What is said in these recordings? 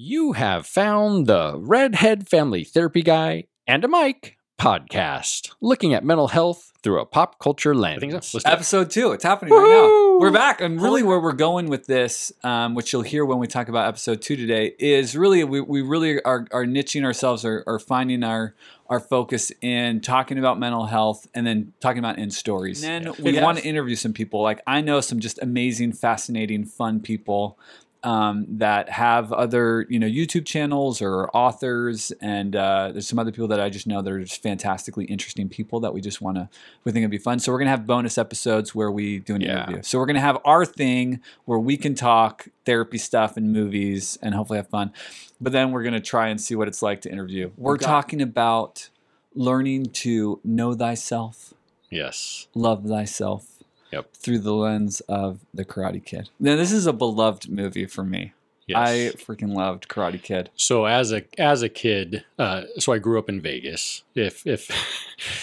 You have found the Redhead Family Therapy Guy and a Mike podcast, looking at mental health through a pop culture lens. so. Let's do it. Episode two. It's happening right now. We're back. And really, where we're going with this, um, which you'll hear when we talk about episode two today, is really, we, we really are, are niching ourselves or, or finding our, our focus in talking about mental health and then talking about in stories. And then we It want to interview some people. Like, I know some just amazing, fascinating, fun people um, that have other you know YouTube channels or authors, and uh, there's some other people that I just know that are just fantastically interesting people that we just want to we think it'd be fun. So we're gonna have bonus episodes where we do an Yeah. interview. So we're gonna have our thing where we can talk therapy stuff and movies and hopefully have fun. But then we're gonna try and see what it's like to interview. We're got- talking about learning to know thyself, Yes. love thyself. Yep. Through the lens of the Karate Kid. Now, this is a beloved movie for me. Yes. I freaking loved Karate Kid. So as a as a kid, uh, so I grew up in Vegas. If if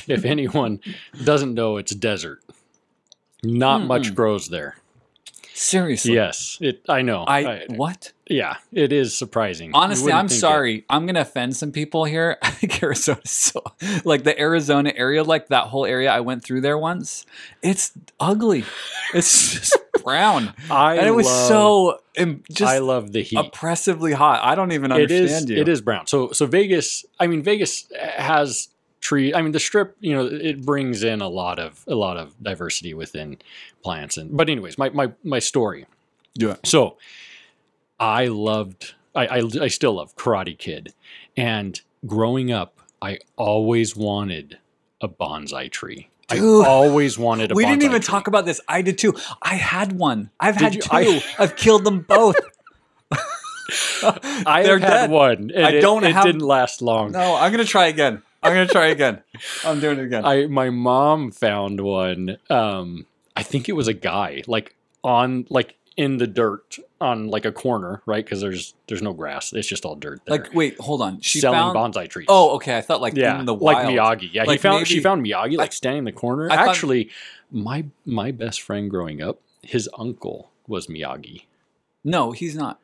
if anyone doesn't know, it's desert. Not much Mm-mm. grows there. Seriously. Yes, it. I know. I, what? Yeah, it is surprising. Honestly, I'm think it. sorry. I'm gonna offend some people here. I think Arizona's so like the Arizona area, like that whole area. I went through there once. It's ugly. It's just brown, I and it was love- so just I love the heat. oppressively hot. I don't even it understand is you. it is brown so so vegas i mean vegas has tree i mean the strip you know it brings in a lot of a lot of diversity within plants and but anyways my my, my story Yeah. so i loved I, I i still love karate kid and growing up i always wanted a bonsai tree Dude. i always wanted a bonsai. We didn't even tree. talk about this. I did too. I had one. I've Did had you? two. I- I've killed them both. i had dead. one I it, don't it have- didn't last long No, I'm gonna try again. I'm gonna try again. I'm doing it again. I my mom found one. Um, I think it was a guy, like on like in the dirt on like a corner, right? Because there's there's no grass; it's just all dirt. There. like, wait, hold on. She selling found. bonsai trees. Oh, okay. I thought like yeah, in the wild, like. Miyagi. Yeah, he Like, found she found Miyagi like I- standing in the corner. I thought- Actually, my my best friend growing up, his uncle was Miyagi. No, he's not.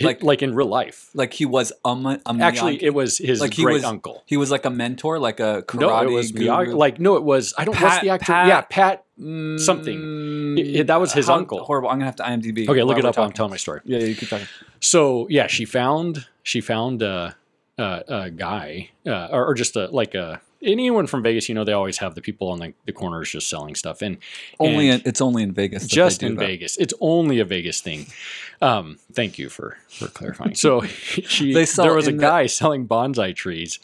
Like- like in real life. Like he was a Actually, it was his Like, great was uncle. he was like a mentor, like a karate. No, it was guru. Miyagi. Like no, it was I don't. what's the actor? Pat- yeah, Pat. Mm, something. It- it- that was his uncle. Horrible. I'm gonna have to IMDb. Okay, look it up. I'm telling my story. Yeah, yeah, you keep talking. So yeah, she found she found a a, a guy uh, or, or just a like a anyone from Vegas. You know, they always have the people on the, the corners just selling stuff, and Only and in, it's only in Vegas. just in that. Vegas. It's only a Vegas thing. Um, thank you for for clarifying. So she there was a the- guy selling bonsai trees,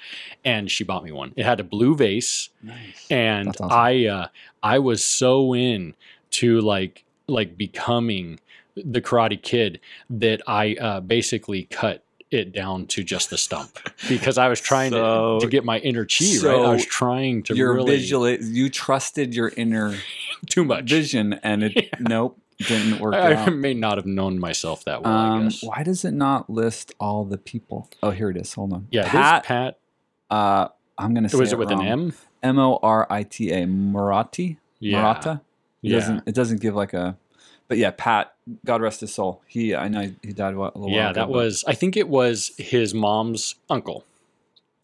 and she bought me one. It had a blue vase, Nice. and awesome. I uh, I was so in to like like becoming the Karate Kid that I uh, basically cut it down to just the stump because I was trying So- to, to get my inner chi right. I was trying to Your really visual, you trusted your inner too much. vision, and it nope didn't work I, out. may not have known myself that well. Um, why does it not list all the people? Oh, here it is. Hold on. Yeah, Pat. Pat. Uh, I'm gonna say Was it it with wrong. an M? M O R I T A. Morita. Yeah. Morita. It Yeah. doesn't. It doesn't give like a. But yeah, Pat. God rest his soul. He. I know he died a while little while Yeah, ago, that was. I think it was his mom's uncle.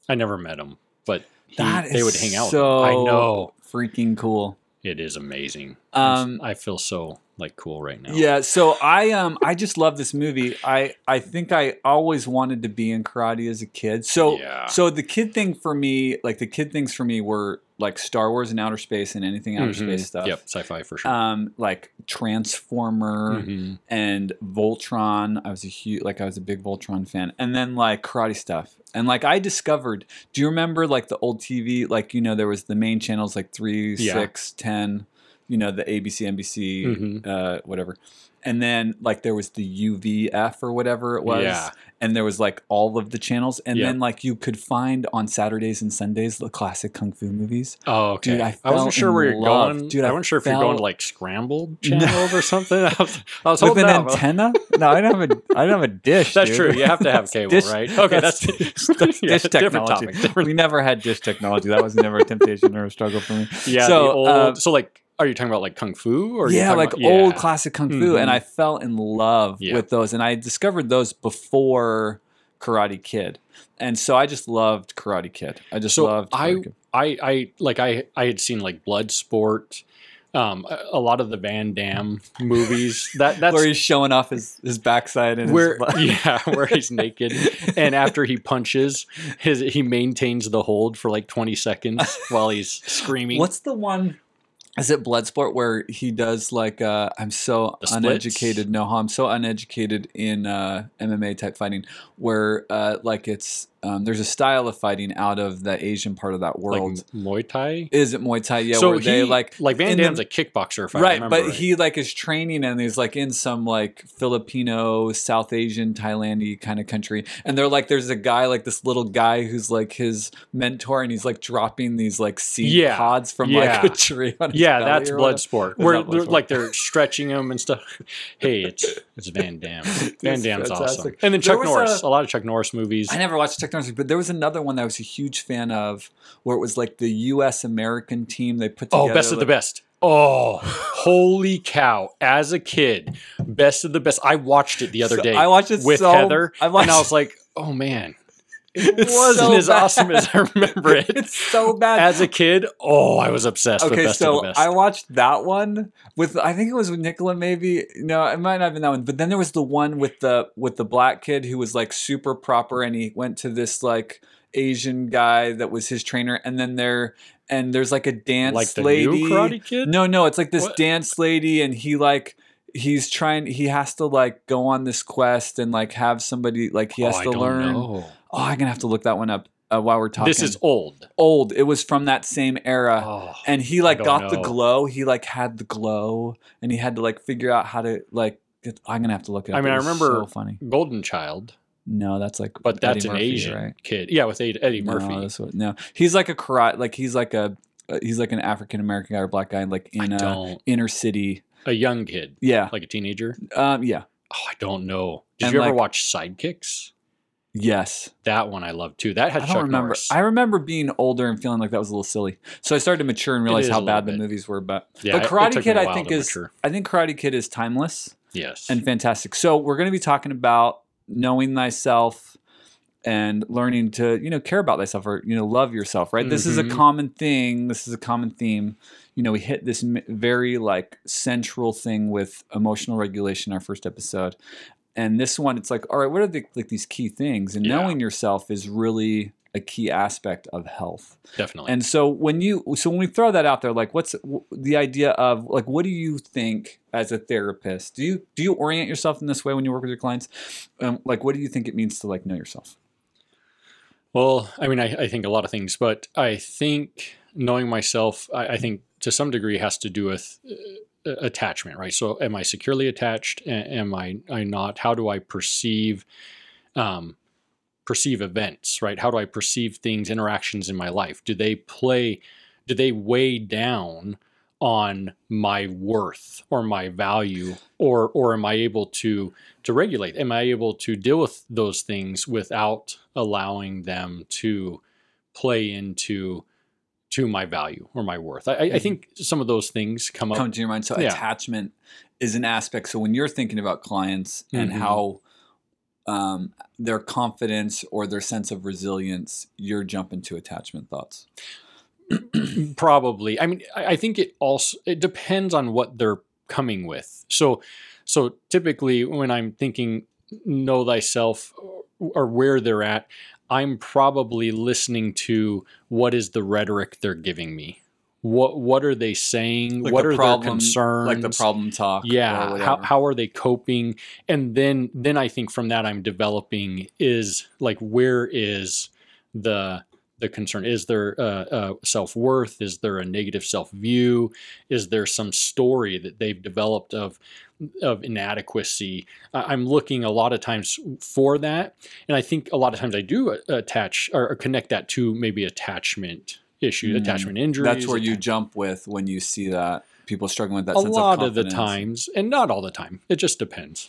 I never met him, but he, That they would hang out. So I know Freaking cool. it is amazing. Um, I feel so like cool right now. Yeah, so I um I just love this movie. I I think I always wanted to be in karate as a kid. So Yeah. so the kid thing for me, like the kid things for me were like Star Wars and outer space and anything outer Mhm. space stuff. Yep, sci-fi for sure. Um, like Transformer Mhm. and Voltron. I was a huge like I was a big Voltron fan. And then like karate stuff. And like I discovered, do you remember like the old TV? Like, you know, there was the main channels like three, Yeah. six, ten, you know, the ABC, NBC, Mhm. uh, whatever. And then like there was the UHF or whatever it was. Yeah. And there was like all of the channels. And then like you could find on Saturdays and Sundays the classic kung fu movies. Oh, okay. Dude, I I, wasn't sure where you're love. going. Dude, I I wasn't sure if you're going to like scrambled channels or something. I was, I was With an that- antenna? No, I don't have a I don't have a dish. That's dude. true. You have to have cable, Dish- right? Okay, that's, that's yeah, dish different topic. Different- We never had dish technology. That was never a temptation or a struggle for me. yeah, So, the old. uh, so like, are you talking about like kung fu or? yeah, like about- old yeah. classic kung fu, Mhm. and I fell in love Yeah. with those. And I discovered those before Karate Kid, and so I just loved Karate Kid. I just So loved. I. I, I, like I, I had seen like Bloodsport, um, a, lot of the Van Damme movies. That that's where he's showing off his his backside and where his yeah, where he's naked, and after he punches, his he maintains the hold for like twenty seconds while he's screaming. What's the one? Is it Bloodsport where he does like uh, I'm so uneducated? No, I'm so uneducated in uh, MMA type fighting, where uh, like it's um, there's a style of fighting out of the Asian part of that like world. Muay Thai? Is it Muay Thai? Yeah, so where he they like like Van in the- Damme's a kickboxer, if I right, remember but right. he like is training and he's like in some like Filipino, South Asian, Thailandy kind of country, and they're like, there's a guy like this little guy who's like his mentor, and he's like dropping these like seed Yeah, pods from yeah. like a tree. Yeah, that's. Bloodsport. Where they're, like they're stretching him and stuff. Hey, it's it's Van Damme. Van Damme's awesome. And then Chuck Norris. a- A, lot of Chuck Norris movies. I never watched Technology, but there was another one that I was a huge fan of, where it was like the U.S. American team. They put oh, together Oh, best of the best. Oh, holy cow! As a kid, best of the best. I watched it the other So- day. I watched it with so- Heather, I watched- and I was like, "Oh man, it wasn't so as bad. awesome as I remember it." It's so bad. As a kid, oh, I was obsessed with okay, best so of the best. I watched that one with I think it was with Nicola maybe. No, it might not have been that one. But then there was the one with the with the black kid who was like super proper and he went to this like Asian guy that was his trainer and then there and there's like a dance like the lady. new Karate Kid. No, no, it's like this What? dance lady and he like he's trying he has to like go on this quest and like have somebody like he oh, has I to learn. know. Oh, I'm gonna have to look that one up uh, while we're talking. This is old. old. It was from that same era Oh, and he like got the glow. He like had the glow, and he had to like figure out how to like. Get, I'm gonna have to look it up. I mean, It I remember- so funny. Golden Child, No, that's like, but Eddie that's an Murphy, Asian right? kid. Yeah, with Eddie Murphy. that's what- no, he's like a karate. Like he's like a uh, he's like an African American guy or black guy, like in I a don't. inner city. A young kid, Yeah, like a teenager. um, yeah, Oh, I don't know. Did And, you ever like- watch Sidekicks? Yes. That one I love too. That had I Chuck remember. Norris. I remember being older and feeling like that was a little silly. So I started to mature and realize how bad the movies were. But yeah, but Karate Kid, I think is mature. I think Karate Kid is timeless. yes. and fantastic. So we're going to be talking about knowing thyself and learning to you know care about thyself or you know love yourself. Right. This is a Mhm. common thing. This is a common theme. You know, we hit this very like central thing with emotional regulation. Our first episode. And this one, it's like, all right, what are the, like these key things? And Yeah. knowing yourself is really a key aspect of health. Definitely. And so when you so when we throw that out there, like what's the idea of like what do you think as a therapist? Do you do you orient yourself in this way when you work with your clients? Um, like what do you think it means to like know yourself? Well, I mean, I, I think a lot of things, but I think knowing myself, I, I think to some degree has to do with uh, attachment, right? So, am I securely attached? Am I, I not? How do I perceive, um, perceive events, right? How do I perceive things, interactions in my life? Do they play? Do they weigh down on my worth or my value, or or am I able to to regulate? Am I able to deal with those things without allowing them to play into to my value or my worth? I, I- Mhm. think some of those things come up. Come to your mind. So Yeah. attachment is an aspect. So when you're thinking about clients and Mhm. how um, their confidence or their sense of resilience, you're jumping to attachment thoughts. Probably. I mean, I, I think it also it depends on what they're coming with. So, so typically when I'm thinking know thyself or where they're at, I'm probably listening to what is the rhetoric they're giving me. What what are they saying? Like what the are problem, their concerns? like the problem talk. yeah how, how are they coping and then then i think from that i'm developing is like where is the the concern is there uh, uh, self-worth? Is there a negative self-view? Is there some story that they've developed of of inadequacy? I'm looking a lot of times for that and i think a lot of times i do uh, attach or connect that to maybe attachment issue Mm. attachment injury That's where you jump with when you see that people struggling with that a lot of of the times and not all the time it just depends.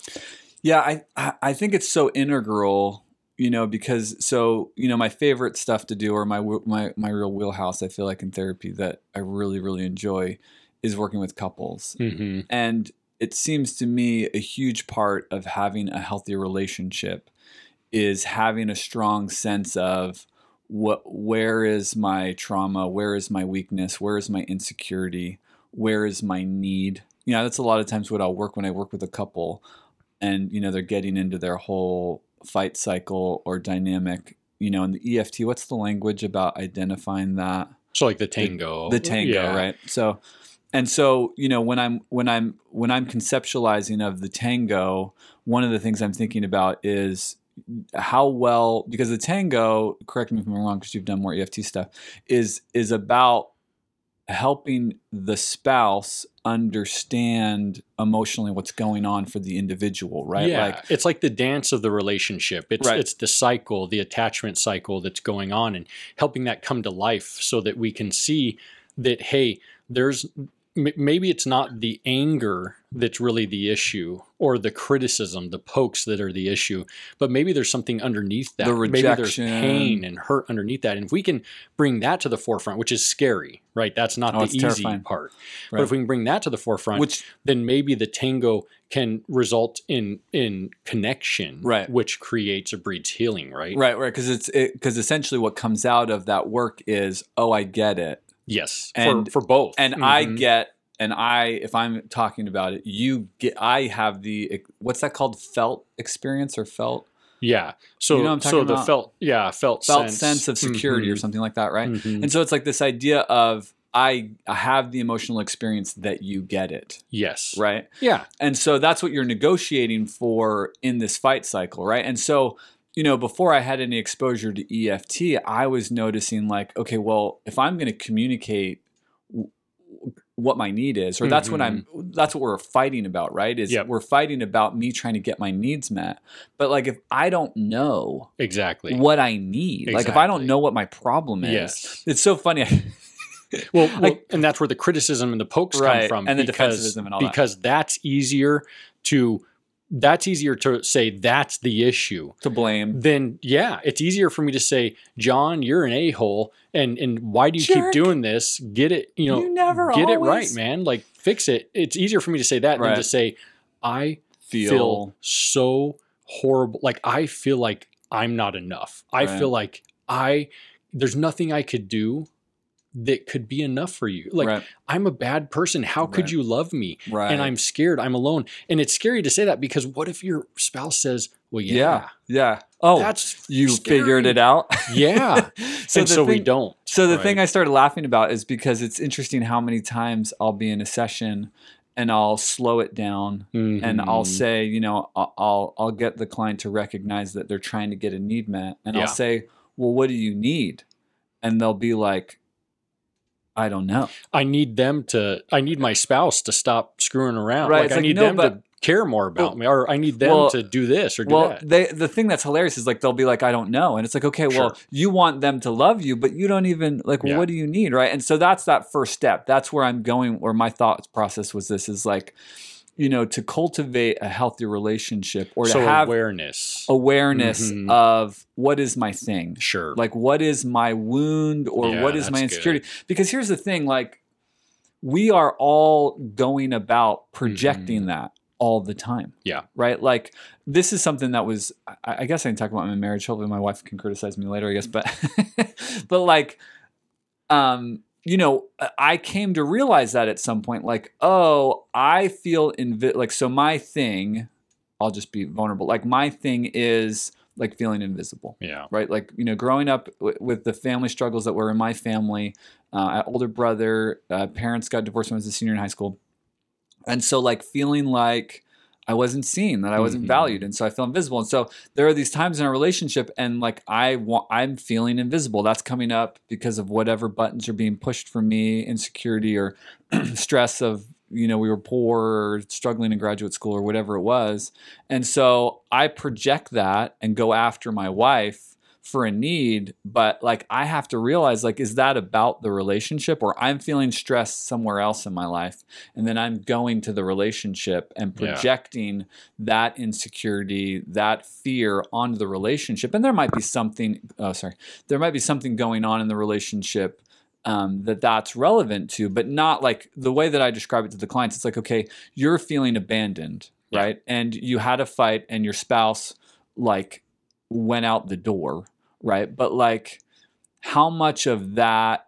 Yeah, I- I think it's so integral, you know, because so you know my favorite stuff to do or my my my real wheelhouse. I feel like in therapy that I really really enjoy is working with couples, hmm and it seems to me a huge part of having a healthy relationship is having a strong sense of what where is my trauma where is my weakness where is my insecurity where is my need you know that's a lot of times what i'll work when i work with a couple and you know they're getting into their whole fight cycle or dynamic you know in the eft what's the language about identifying that So like the tango. the tango Yeah. right so and so you know when i'm when i'm when i'm conceptualizing of the tango one of the things i'm thinking about is how well because the tango correct me if i'm wrong because you've done more eft stuff is is about helping the spouse understand emotionally what's going on for the individual right Yeah, like it's like the dance of the relationship. It's Right. it's the cycle, the attachment cycle that's going on, and helping that come to life so that we can see that hey, there's maybe it's not the anger that's really the issue or the criticism, the pokes that are the issue, but maybe there's something underneath that. The rejection. maybe there's pain and hurt underneath that, and if we can bring that to the forefront, which is scary, right? That's not Oh, the easy terrifying. part. Right. But if we can bring that to the forefront, which then maybe the tango can result in in connection, Right. Which creates or breeds healing, right? right right because it's because essentially what comes out of that work is oh i get it Yes, And- for for both, and I Mhm. get and I if I'm talking about it, you get I have the what's that called felt experience or felt yeah. So You know what I'm so the about? felt yeah felt felt sense, sense, of security or Mhm. something like that, right? Mhm. And so it's like this idea of I have the emotional experience that you get it, yes, right? yeah, And so that's what you're negotiating for in this fight cycle, right? And so, you know, before I had any exposure to EFT, I was noticing like, okay, well, if I'm going to communicate w- what my need is, or mm, that's what mm, I'm, mm. that's what we're fighting about, right? Is Yep. we're fighting about me trying to get my needs met. But like, if I don't know exactly. what I need, like if I don't know what my problem is, Yes. it's so funny. Well, well I- and that's where the criticism and the pokes Right, come from, and the because, defensivism and all that. because that's easier to that's easier to say that's the issue to blame. then yeah, it's easier for me to say, John, you're an a hole, and and why do you Jerk. keep doing this? Get it, you know, You never get it right, man. Like fix it. It's easier for me to say that than to say, I Feel, feel so horrible. Like I feel like I'm not enough. I Right. feel like I there's nothing I could do that could be enough for you. Like right, I'm a bad person. How could you love me? right. And I'm scared. I'm alone. And it's scary to say that because what if your spouse says, "Well, yeah, yeah, yeah. Oh, that's you scary. figured it out. Yeah. so and so we don't. So the thing? I started laughing about is because it's interesting how many times I'll be in a session and I'll slow it down and I'll Mhm. say, you know, I'll, I'll I'll get the client to recognize that they're trying to get a need met, and Yeah. I'll say, well, what do you need? And they'll be like, I don't know. I need them to. I need my spouse to stop screwing around. Right, Like I like, need no, them to care more about Well- me, or I need them well- to do this or do Well, that. they the thing that's hilarious is like they'll be like, I don't know, and it's like, okay, well, you want them to love you, but you don't even like, Yeah. what do you need, right? And so that's that first step. That's where I'm going. Where my thought process was this is like, you know, to cultivate a healthy relationship or to have awareness. awareness Mhm. of what is my thing, sure. like what is my wound or Yeah, what is my insecurity. Because here's the thing, like we are all going about projecting that all the time. Mm-hmm. Yeah. Right. Like this is something that was. I, I guess I can talk about my marriage. Hopefully, my wife can criticize me later. I guess, but but like, um, you know, I came to realize that at some point, like, oh, I feel invi- like so. My thing, I'll just be vulnerable. Like my thing is like feeling invisible yeah. right? Like you know, growing up w- with the family struggles that were in my family, uh, older brother, uh, parents got divorced when I was a senior in high school, and so like feeling like I wasn't seen, that I wasn't Mhm. valued, and so I feel invisible. And so there are these times in a relationship, and like I want, I'm feeling invisible. That's coming up because of whatever buttons are being pushed for me, insecurity or stress of you know we were poor or struggling in graduate school or whatever it was and so I project that and go after my wife for a need, but like I have to realize like is that about the relationship or I'm feeling stressed somewhere else in my life and then I'm going to the relationship and Yeah. projecting that insecurity, that fear onto the relationship. And there might be something oh sorry. There might be something going on in the relationship um, that that's relevant to, but not like the way that I describe it to the clients. It's like, okay, you're feeling abandoned, Yeah. right? And you had a fight, and your spouse like went out the door, right? But like, how much of that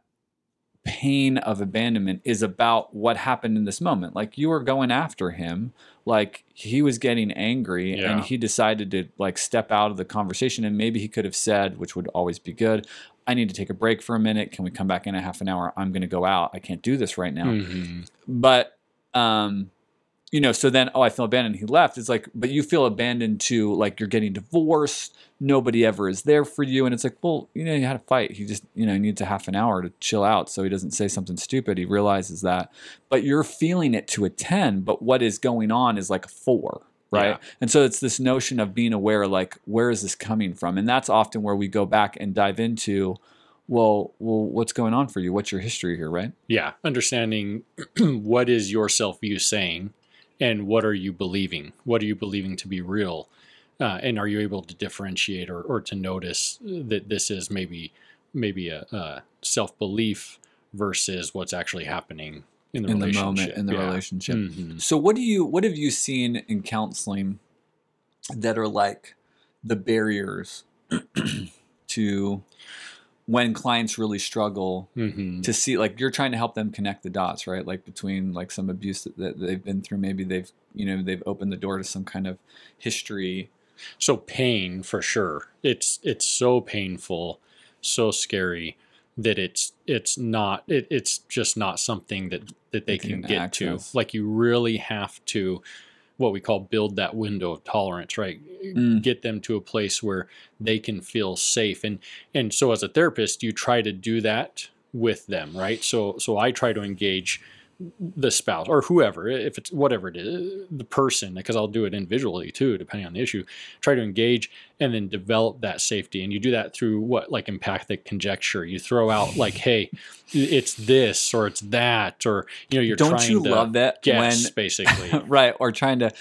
pain of abandonment is about what happened in this moment? Like, you were going after him, like he was getting angry, Yeah. and he decided to like step out of the conversation, and maybe he could have said, which would always be good. I need to take a break for a minute. Can we come back in a half an hour? I'm going to go out. I can't do this right now Mhm. but um you know so then oh i feel abandoned. He left. It's like but you feel abandoned too like you're getting divorced. Nobody ever is there for you. And it's like well you know you had a fight. He just you know he needs a half an hour to chill out so he doesn't say something stupid. He realizes that. But you're feeling it to a 10 but what is going on is like a 4 right? Yeah. and so it's this notion of being aware like where is this coming from? And that's often where we go back and dive into well well what's going on for you? What's your history here right? Yeah, understanding what is your self view saying, and what are you believing? What are you believing to be real? Uh, and are you able to differentiate or, or to notice that this is maybe maybe a, a self belief versus what's actually happening in the in the relationship? moment in the Yeah. relationship Mhm. So what do you what have you seen in counseling that are like the barriers to when clients really struggle Mhm. to see like you're trying to help them connect the dots, right? Like between like some abuse that, that they've been through, maybe they've you know they've opened the door to some kind of history. So pain for sure. It's it's so painful, so scary that it's it's not it, it's just not something that that they They can can get access. to. Like you really have to what we call build that window of tolerance, right? Mm. Get them to a place where they can feel safe. And and so as a therapist, you try to do that with them, right? So so I try to engage the spouse or whoever, if it's whatever it is, the person, because I'll do it individually too, depending on the issue. Try to engage and then develop that safety. And you do that through what, like empathic conjecture. You throw out like, "Hey, it's this or it's that," or you know, you're Don't trying you to love that guess, when basically. right or trying to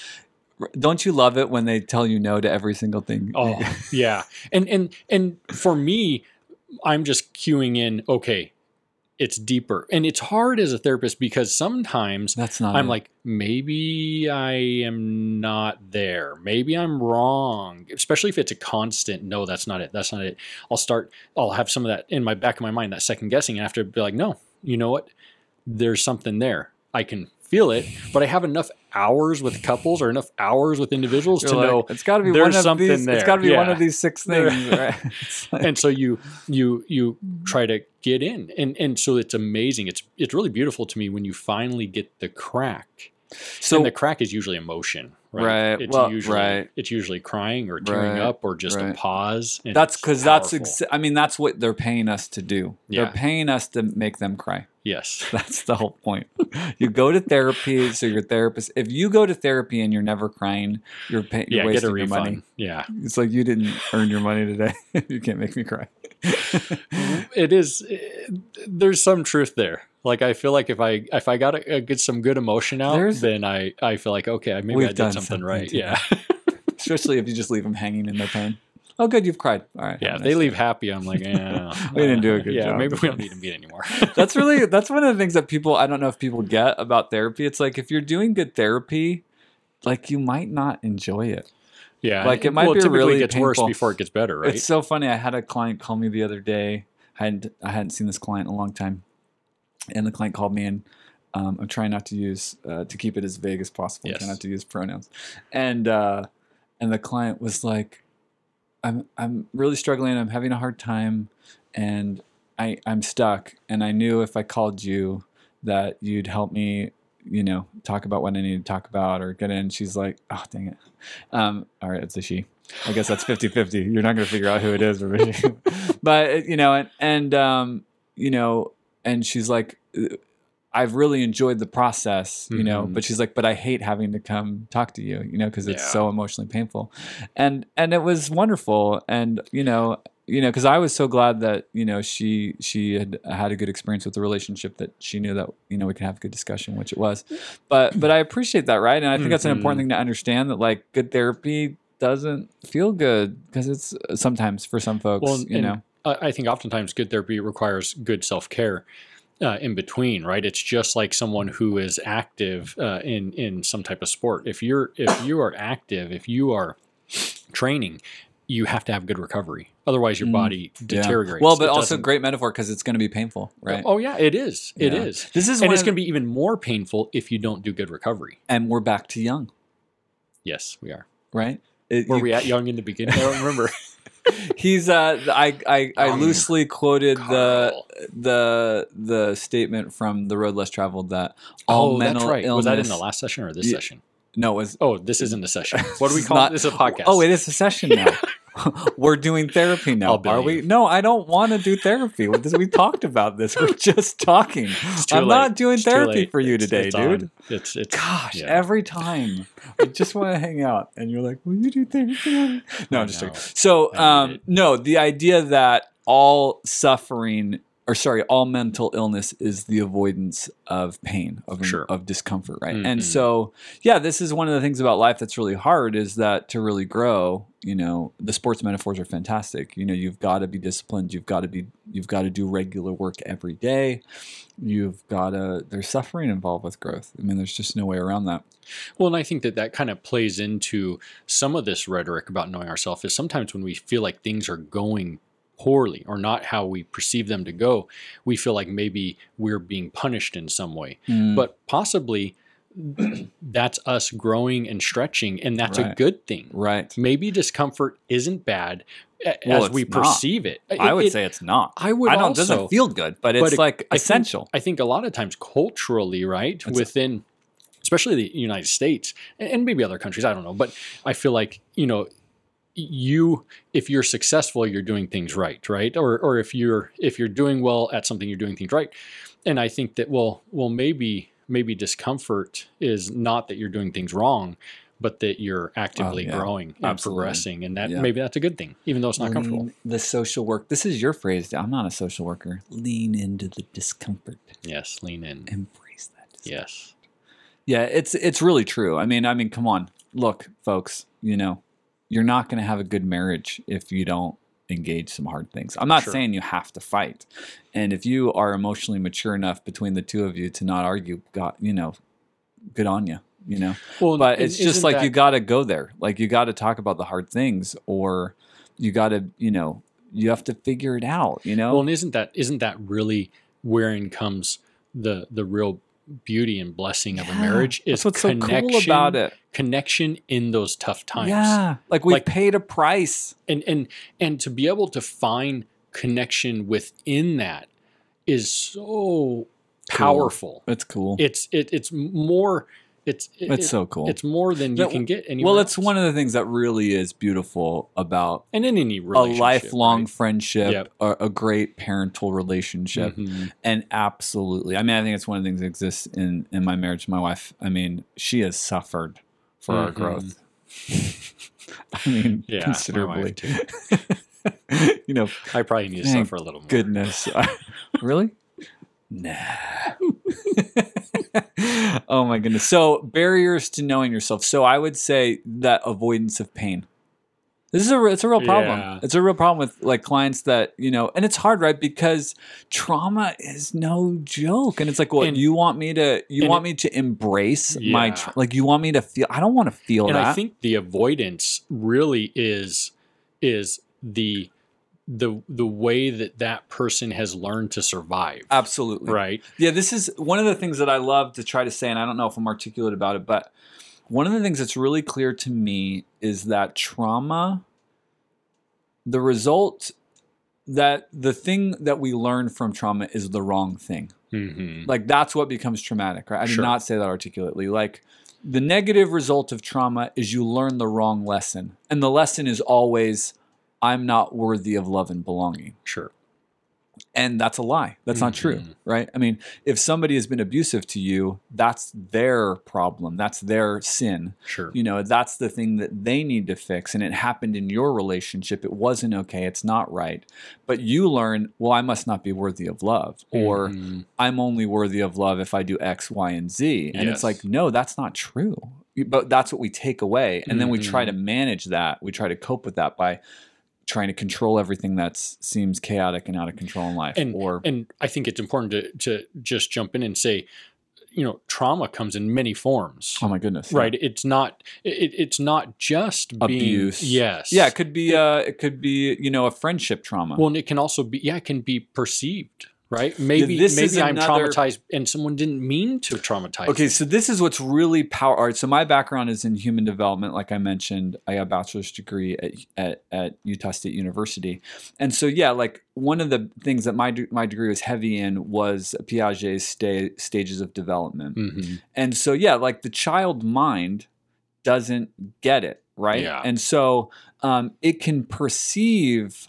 don't you love it when they tell you no to every single thing? Oh, yeah. And and and for me, I'm just cueing in, okay, it's deeper. And it's hard as a therapist because sometimes That's not I'm it. like, maybe I am not there. Maybe I'm wrong. Especially if it's a constant, no, that's not it. That's not it. I'll start, I'll have some of that in my back of my mind, that second guessing. And to be like, no, you know what? There's something there. I can feel it, but I have enough hours with couples or enough hours with individuals You're to like, know it's got to be there's one of something these. It's there. got to be one of these six things. Right? Like- and so you you you try to get in and and so it's amazing it's it's really beautiful to me when you finally get the crack so and the crack is usually emotion right, Right, it's well, usually right. it's usually crying or tearing Right, up or just a pause that's because that's. Ex- I mean, that's what they're paying us to do. Yeah. They're paying us to make them cry. Yes That's the whole point. you go to therapy, so your therapist. If you go to therapy and you're never crying, you're paying. You're yeah get wasting a your money. yeah It's like you didn't earn your money today. you can't make me cry. it is eh, there's some truth there like I feel like if I if I got a, a get some good emotion out, There's- then I I feel like okay maybe I did done something, something right. Yeah, Especially if you just leave them hanging in their pain. Oh, good, you've cried. All right. yeah. If they leave happy, I'm like, eh, We didn't do a good yeah, job. Maybe we don't need to meet anymore. that's really that's one of the things that people I don't know if people get about therapy. It's like if you're doing good therapy, like you might not enjoy it. Yeah, Like, it might well, be typically really gets worse before it gets better, right? It's so funny. I had a client call me the other day. I hadn't I hadn't seen this client in a long time, and the client called me and. Um, I'm trying not to use uh, to keep it as vague as possible. Yes. Try not to use pronouns, and uh, and the client was like, "I'm I'm really struggling. I'm having a hard time, and I I'm stuck. And I knew if I called you that you'd help me, you know, talk about what I need to talk about or get in." She's like, "Oh, dang it. Um, all right, it's a she. I guess that's 50-50. You're not going to figure out who it is, but you know, and and um, you know, and she's like, I've really enjoyed the process, you know, Mhm. but she's like, but I hate having to come talk to you, you know, because it's Yeah. so emotionally painful, and and it was wonderful, and you know, you know, because I was so glad that you know she she had had a good experience with the relationship that she knew that you know we could have a good discussion, which it was, but but I appreciate that, right? And I think that's an important Mhm. thing to understand that like good therapy doesn't feel good because it's sometimes for some folks, Well, you know, I I think oftentimes good therapy requires good self care. Uh, in between, right? It's just like someone who is active uh, in in some type of sport. If you're if you are active, if you are training, you have to have good recovery. Otherwise, your Mm, body Yeah. deteriorates. Well, but It also doesn't- great metaphor because it's going to be painful, right? Oh yeah, it is. It Yeah. is. This is and it's going to be even more painful if you don't do good recovery. and we're back to Jung, Yes, we are. right? It- Were you- we at Jung in the beginning? I don't remember. He's uh, I I, I loosely quoted the Carl. the the statement from the road less traveled that all oh, mental that's right. illness. Was that in the last session or this Yeah. session? No, it was Oh, this isn't a session. What do we call not- it? This is a podcast. Oh, it is a session now. We're doing therapy now, are we? No, I don't want to do therapy. We talked about this. We're just talking. I'm late. not doing It's therapy for you It's- today, it's dude. It's it's Gosh, yeah. every time I just want to hang out, and you're like, "Will you do therapy?" No, I'm just joking. So, um, no, the idea that all suffering, or sorry, all mental illness is the avoidance of pain, of Sure. of discomfort, right? And Mhm. so, yeah, this is one of the things about life that's really hard is that to really grow, you know, the sports metaphors are fantastic. You know, you've got to be disciplined. You've got to be, you've got to do regular work every day. You've got to. There's suffering involved with growth. I mean, there's just no way around that. Well, and I think that that kind of plays into some of this rhetoric about knowing ourselves is sometimes when we feel like things are going poorly or not how we perceive them to go, we feel like maybe we're being punished in some way. Mm. But possibly that's us growing and stretching, and that's a good thing. right. Maybe discomfort isn't bad Well, as we perceive it. I would it- say it's not. I would I don't. also, It doesn't feel good, but it's but it- like I think- essential. I think a lot of times culturally, right, It's- within especially the United States and maybe other countries, I don't know, but I feel like you know, you if you're successful, you're doing things right, right, or or if you're if you're doing well at something, you're doing things right, and I think that well, well maybe maybe discomfort is not that you're doing things wrong. But that you're oh, actively Oh, yeah. growing and Absolutely. progressing, and that Yeah. maybe that's a good thing, even though it's not comfortable. The social work. This is your phrase. I'm not a social worker. Lean into the discomfort. Yes, lean in. Embrace that. discomfort. Yes, Yeah, it's it's really true. I mean, I mean, come on, look, folks. You know, you're not going to have a good marriage if you don't engage some hard things. I'm not Sure. saying you have to fight, and if you are emotionally mature enough between the two of you to not argue, got you know, good on you. You know, well, but it's just like that- you got to go there. Like you got to talk about the hard things, or you got to, you know, you have to figure it out. You know, Well, and isn't that isn't that really wherein comes the the real beauty and blessing of a marriage that's is what's so connection cool about it. connection in those tough times. Yeah, like we Like- paid a price. And and and to be able to find connection within that is so powerful. It's cool. It's it, it's more it's it, it's it- so cool. it's more than you That- can get anywhere. well, it's one of the things that really is beautiful about and in any relationship, a lifelong right? friendship, Yep. a, a great parental relationship, Mhm. and absolutely. I mean, I think it's one of the things that exists in in my marriage. To my wife. I mean, she has suffered for our Mhm. growth. I mean, Yeah, considerably. you know, I probably need to suffer a little more. goodness. really? Nah. oh my goodness. So, barriers to knowing yourself. So, I would say that avoidance of pain. This is a it's a real problem. Yeah. It's a real problem with like clients that, you know, and it's hard, right? Because trauma is no joke. And it's like, well, And- you want me to you want it- me to embrace my tra- like you want me to feel I don't want to feel and that. I think the avoidance really is is the the the way that that person has learned to survive. Absolutely. Right. Yeah, this is one of the things that I love to try to say, and I don't know if I'm articulate about it, but one of the things that's really clear to me is that trauma, the result that the thing that we learn from trauma is the wrong thing. hmm Like that's what becomes traumatic, right? I did Sure. not say that articulately. Like the negative result of trauma is you learn the wrong lesson. And the lesson is always I'm not worthy of love and belonging. Sure. And that's a lie. That's not true, Mhm. right? I mean, if somebody has been abusive to you, that's their problem. That's their sin. Sure. You know, that's the thing that they need to fix. And it happened in your relationship. It wasn't okay. It's not right. But you learn, well, I must not be worthy of love, or Mhm. I'm only worthy of love if I do X, Y, and Z. And it's like, no, that's not true. But that's what we take away. And then we try Mm-hmm. to manage that. We try to cope with that by trying to control everything that seems chaotic and out of control in life. and or and I think it's important to to just jump in and say you know trauma comes in many forms. Oh my goodness. Right. It's not. It, it's not just being, Abuse. Yes. Yeah, it could be uh it could be, you know, a friendship trauma. Well, and it can also be. Yeah, it can be perceived. Right. Maybe. this is maybe I'm another- traumatized, and someone didn't mean to traumatize. Okay, me. so this is what's really power. All right, so my background is in human development. Like I mentioned, I got a bachelor's degree at, at, at Utah State University, and so yeah, like one of the things that my my degree was heavy in was Piaget's sta- stages of development, Mhm. and so yeah, like the child mind doesn't get it right, Yeah. and so um, it can perceive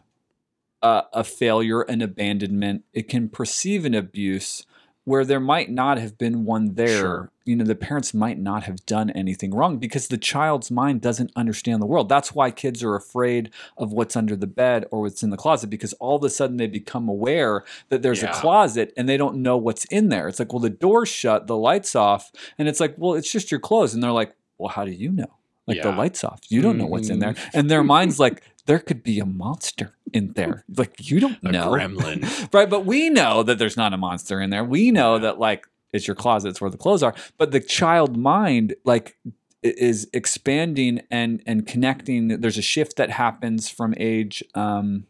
a, a failure, an abandonment. It can perceive an abuse where there might not have been one there. Sure. You know, the parents might not have done anything wrong because the child's mind doesn't understand the world. That's why kids are afraid of what's under the bed or what's in the closet because all of a sudden they become aware that there's Yeah. a closet and they don't know what's in there. It's like, well, the door's shut, the light's off, and it's like, well, it's just your clothes. And they're like, well, how do you know? Like the lights off. You don't know what's in there. Mhm. And their mind's like, there could be a monster in there. Like you don't A know. gremlin. right? But we know that there's not a monster in there. We know Yeah. that like it's your closet, it's where the clothes are. But the child mind, like, is expanding and and connecting. There's a shift that happens from age. Um,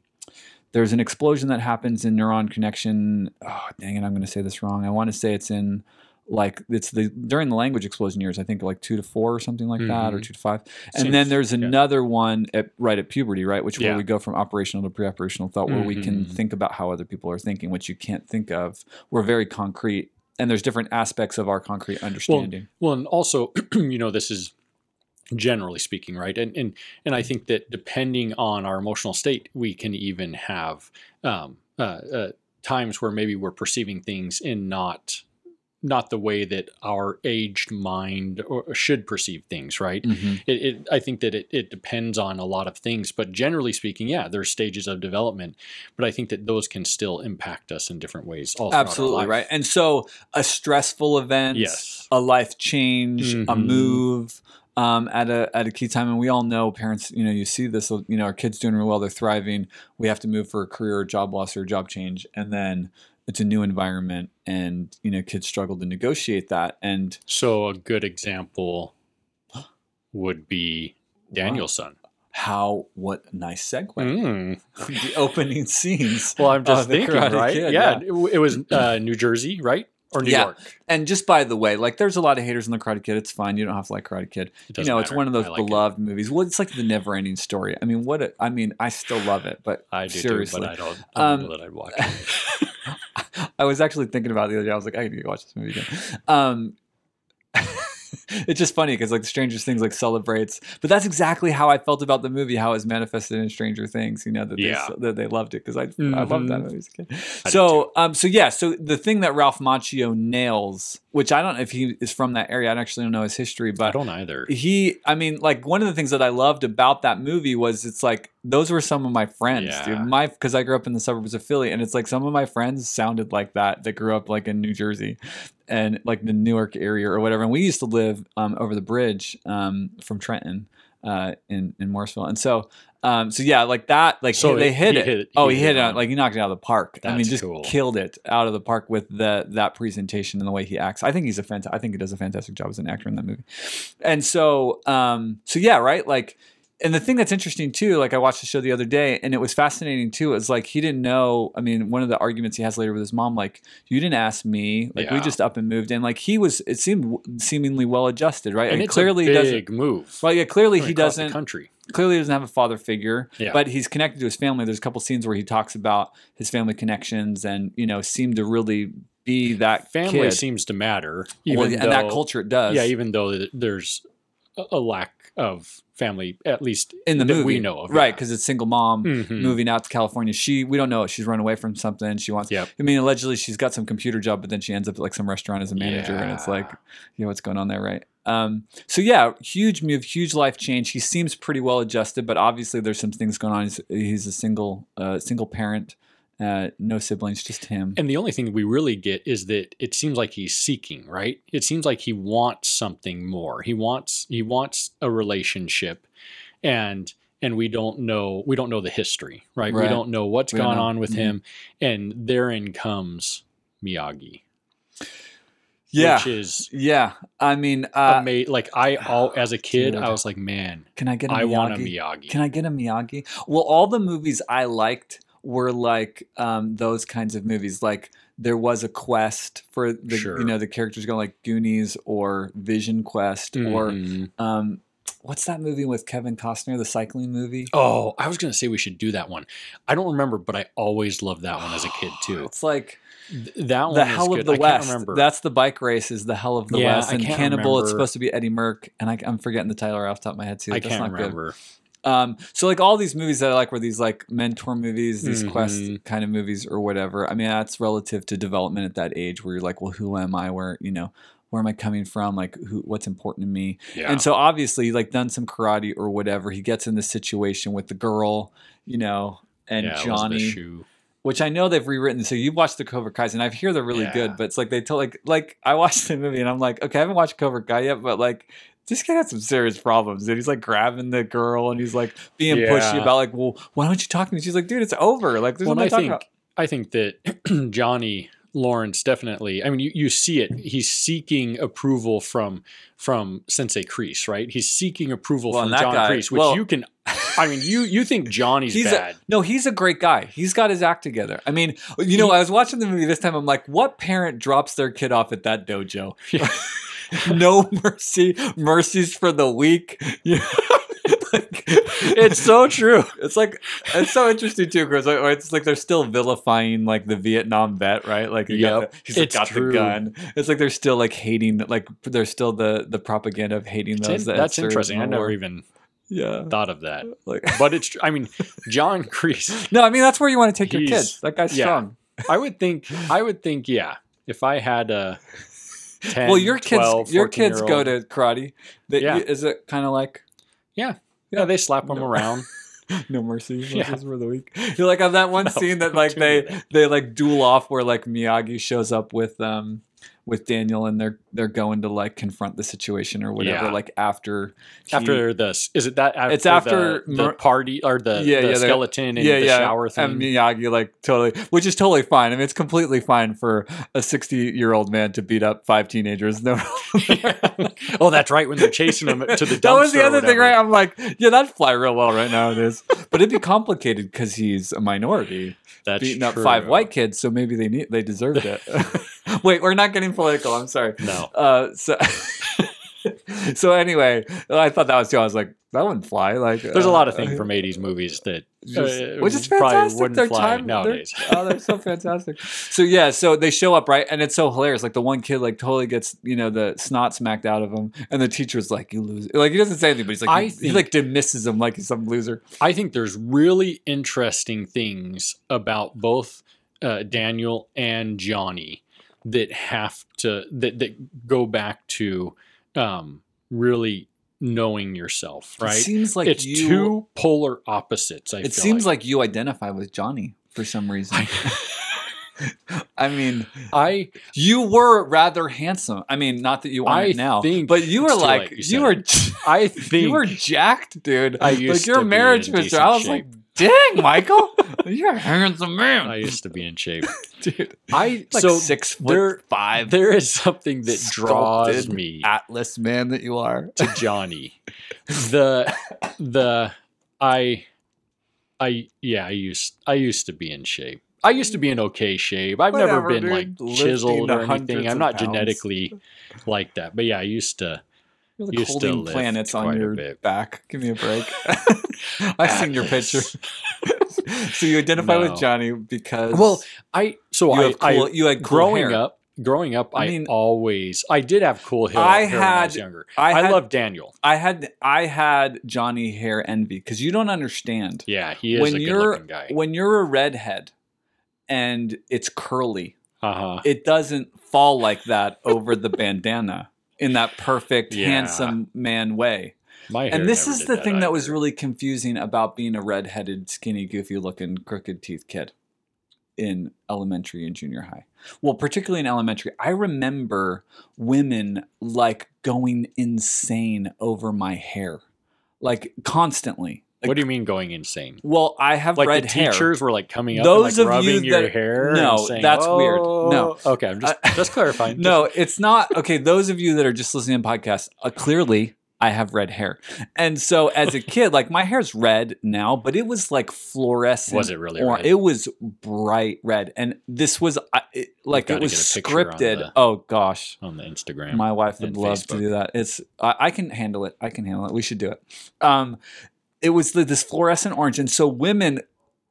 there's an explosion that happens in neuron connection. Oh, dang it! I'm going to say this wrong. I want to say it's in like it's the during the language explosion years. I think like two to four or something like that, or Mhm. two to five. And Seems- then there's yeah. another one at right at puberty, right, which where we go from operational to pre-operational thought, where we can Mhm. think about how other people are thinking, which you can't think of. We're very concrete, and there's different aspects of our concrete understanding. Well, and also, you know, this is generally speaking, right? And and and I think that depending on our emotional state, we can even have um, uh, uh, times where maybe we're perceiving things in not not the way that our aged mind or should perceive things, right? Mhm. It, it, I think that it, it depends on a lot of things, but generally speaking, yeah, there's stages of development, but I think that those can still impact us in different ways. Absolutely right. And so, a stressful event, Yes. a life change, a Mhm. move. Um, at a at a key time, and we all know parents. You know, you see this. You know, our kids doing real well, they're thriving. We have to move for a career, job loss, or job change, and then it's a new environment, and you know, kids struggle to negotiate that. And So a good example would be Daniel-san. how what nice segue. Mm. the opening scenes. Well, I'm just thinking, right? Kid, yeah, It, it was uh, New Jersey, right, or New Yeah. York. And just by the way, like there's a lot of haters on the Karate Kid. It's fine. You don't have to like Karate Kid. It You know, it's one of those like it. beloved movies. Well, it's like the never ending story. I mean, what a, I mean, I still love it, but I do seriously. too, but I don't, I don't Um, know that I'd watch it. I was actually thinking about the other day. I was like, I need to watch this movie again. Um, it's just funny because like the Stranger Things like celebrates, but that's exactly how I felt about the movie. How it was manifested in Stranger Things. You know that Yeah. they, that they loved it because I I loved that movie as a kid. So um so yeah so the thing that Ralph Macchio nails, which I don't know if he is from that area. I actually don't know his history, but I don't either. he i mean like one of the things that i loved about that movie was it's like those were some of my friends Yeah. dude my because i grew up in the suburbs of philly and it's like some of my friends sounded like that that grew up like in new jersey and like the newark area or whatever and we used to live um, over the bridge um, from trenton uh, in in morrisville and so um, so yeah like that like So they hit he it. hit- oh he he hit hit it it on- like he knocked it out of the park. I mean just cool. killed it out of the park with the that presentation and the way he acts. I think he's a fantastic i think he does a fantastic job as an actor in that movie. And so um so yeah right? Like and the thing that's interesting too like i watched the show the other day and it was fascinating too is like he didn't know i mean one of the arguments he has later with his mom like you didn't ask me like we just up and moved in like he was it seemed seemingly well adjusted right and it's clearly a he doesn't big move. well yeah clearly I mean, he doesn't country. clearly he doesn't have a father figure Yeah. but he's connected to his family there's a couple scenes where he talks about his family connections and you know seem to really be that Family kid. seems to matter, Well, even and that culture it does Yeah, even though there's a lack of family, at least in the that movie. we know of, right yeah. because it's single mom Mhm. moving out to california. She we don't know she's run away from something she wants Yep. i mean allegedly she's got some computer job but then she ends up at like some restaurant as a manager and it's like you know what's going on there right? Um, so yeah huge move huge life change. He seems pretty well adjusted but obviously there's some things going on. He's, he's a single uh, single parent uh, no siblings just him And the only thing we really get is that it seems like he's seeking, right? It seems like he wants something more. He wants he wants a relationship, and and we don't know we don't know the history, right? We don't know what's We gone know. on with Mhm. him, and therein comes Miyagi. Yeah. which is Yeah, I mean, uh, ama- like I all as a kid, Dude. I was like, man, can I get a I want a Miyagi? Miyagi. Can I get a Miyagi? Well, all the movies I liked were like um, those kinds of movies. Like there was a quest for the Sure. you know the characters going like Goonies or Vision Quest or Mhm. um, what's that movie with Kevin Costner, the cycling movie? oh, I was gonna say we should do that one. I don't remember, but I always loved that one as a kid too. It's like Th- That one the is Hell good. of the I West. remember. That's the bike race. Is the Hell of the Yeah, West and Cannibal? It's supposed to be Eddie Merck, and I, I'm forgetting the title off the top of my head too. I That's can't not good. Um, so like all these movies that I like were these like mentor movies, these quest Mhm. kind of movies or whatever. I mean, that's relative to development at that age where you're like, well, who am I? Where you know, where am I coming from? Like, who? What's important to me? Yeah. And so obviously, like done some karate or whatever. He gets in this situation with the girl, you know, and yeah, Johnny, which I know they've rewritten. So you've watched the Cobra Kai's, and I hear they're really Yeah. good. But it's like they told like like I watched the movie, and I'm like, okay, I haven't watched Cobra Kai yet, but like. This guy had some serious problems, and he's like grabbing the girl, and he's like being pushy about like, well, why don't you talk to me? She's like, dude, it's over. Like, there's Well, nothing I think about. I think that Johnny Lawrence definitely. I mean, you, you see it. He's seeking approval from from Sensei Kreese, right? He's seeking approval Well, from John guy- Kreese, which well- you can. I mean, you you think Johnny's He's bad? a, no, he's a great guy. He's got his act together. I mean, you know, I was watching the movie this time. I'm like, what parent drops their kid off at that dojo? no mercy, mercies for the weak. Yeah. Like, it's so true. It's like it's so interesting too, like, it's like they're still vilifying like the Vietnam vet, right? Like, Yep, the, he's like, got true. the gun. It's like they're still like hating, like they're still the the propaganda of hating It's those. in- that that's interesting. I never even yeah. thought of that. Like, But it's. I mean, John Kreese. no, I mean that's where you want to take your kids. That guy's yeah. strong. I would think. I would think. Yeah. If I had a. 10, well, your kids, your kids go to karate. They, Yeah. Is it kind of like Yeah, Yeah, they slap them No. around. no mercy? Yeah. The week. You're like on that one No, scene that like they that. they like duel off where like Miyagi shows up with um with Daniel and they're they're going to like confront the situation or whatever. Yeah. Like after he- After this, is it that? After It's after the, the party or the, Yeah, the yeah, skeleton and yeah the shower thing. and Miyagi like totally which is totally fine. I mean it's completely fine for a 60 year old man to beat up five teenagers. No. oh, that's right. When they're chasing him to the dumpster. that was the other thing, right? I'm like, yeah, that'd fly real well right nowadays. but it'd be complicated because he's a minority, That's beating up five white kids, so maybe they need they deserved it. Wait, we're not getting political. I'm sorry. No. Uh, so, so anyway, I thought that was too. I was like, that wouldn't fly. Like, There's a lot of uh, things from '80s movies that just- uh, which is probably fantastic. wouldn't Their fly time they're- nowadays. oh, they're so fantastic. So yeah, so they show up right, and it's so hilarious. Like the one kid, like totally gets you know the snot smacked out of him, and the teacher's like, "You lose." Like he doesn't say anything, but he's like, I he, he like dismisses him like he's some loser. I think there's really interesting things about both uh, Daniel and Johnny that have to that that go back to um, really knowing yourself, right? It seems like it's you. two polar opposites. I it seems like. like you identify with Johnny for some reason. I mean, I you were rather handsome. I mean, not that you aren't now, but you were like you you, were I think you were jacked, dude. I like your marriage picture. I was shape. like, dang, Michael, you're a handsome man, I used to be in shape. dude. I Like so six foot there five, there is something that draws me Atlas man that you are. to Johnny. the the I I yeah, I used I used to be in shape. I used to be in okay shape. I've never been dude. like chiseled or anything. I'm not pounds. genetically like that. But yeah, I used to You're like Used to holding lift planets on quite a your bit. back. Give me a break. I've seen your picture. So you identify No. with Johnny because Well, I so you I, have cool, I you had cool growing hair. up growing up I I, mean- always I did have cool hair, I hair when I was had- younger. I I, had- love Daniel. I had I had Johnny hair envy because you don't understand Yeah, he is when a you're looking guy. when you're a redhead and it's curly, Uh-huh. it doesn't fall like that over the bandana in that perfect Yeah. handsome man way. And this is the thing that was really confusing about being a redheaded, skinny, goofy looking, crooked teeth kid in elementary and junior high. Well, particularly in elementary, I remember women like going insane over my hair, like constantly. What do you mean going insane? Well, I have Like red the hair. teachers were like coming up Those and like of you rubbing your that- hair. No, saying, that's weird. No. "Oh." Okay, I'm just just clarifying. No, it's not. Okay, those of you that are just listening to podcasts, uh, clearly I have red hair. And so as a kid, like my hair's red now, but it was like fluorescent. Was it really or- red? It was bright red. And this was uh, it, like it was get a picture on scripted. the- oh gosh. on the Instagram. My wife would love to do that. It's I, I can handle it. I can handle it. We should do it. Um, it was this fluorescent orange, and so women,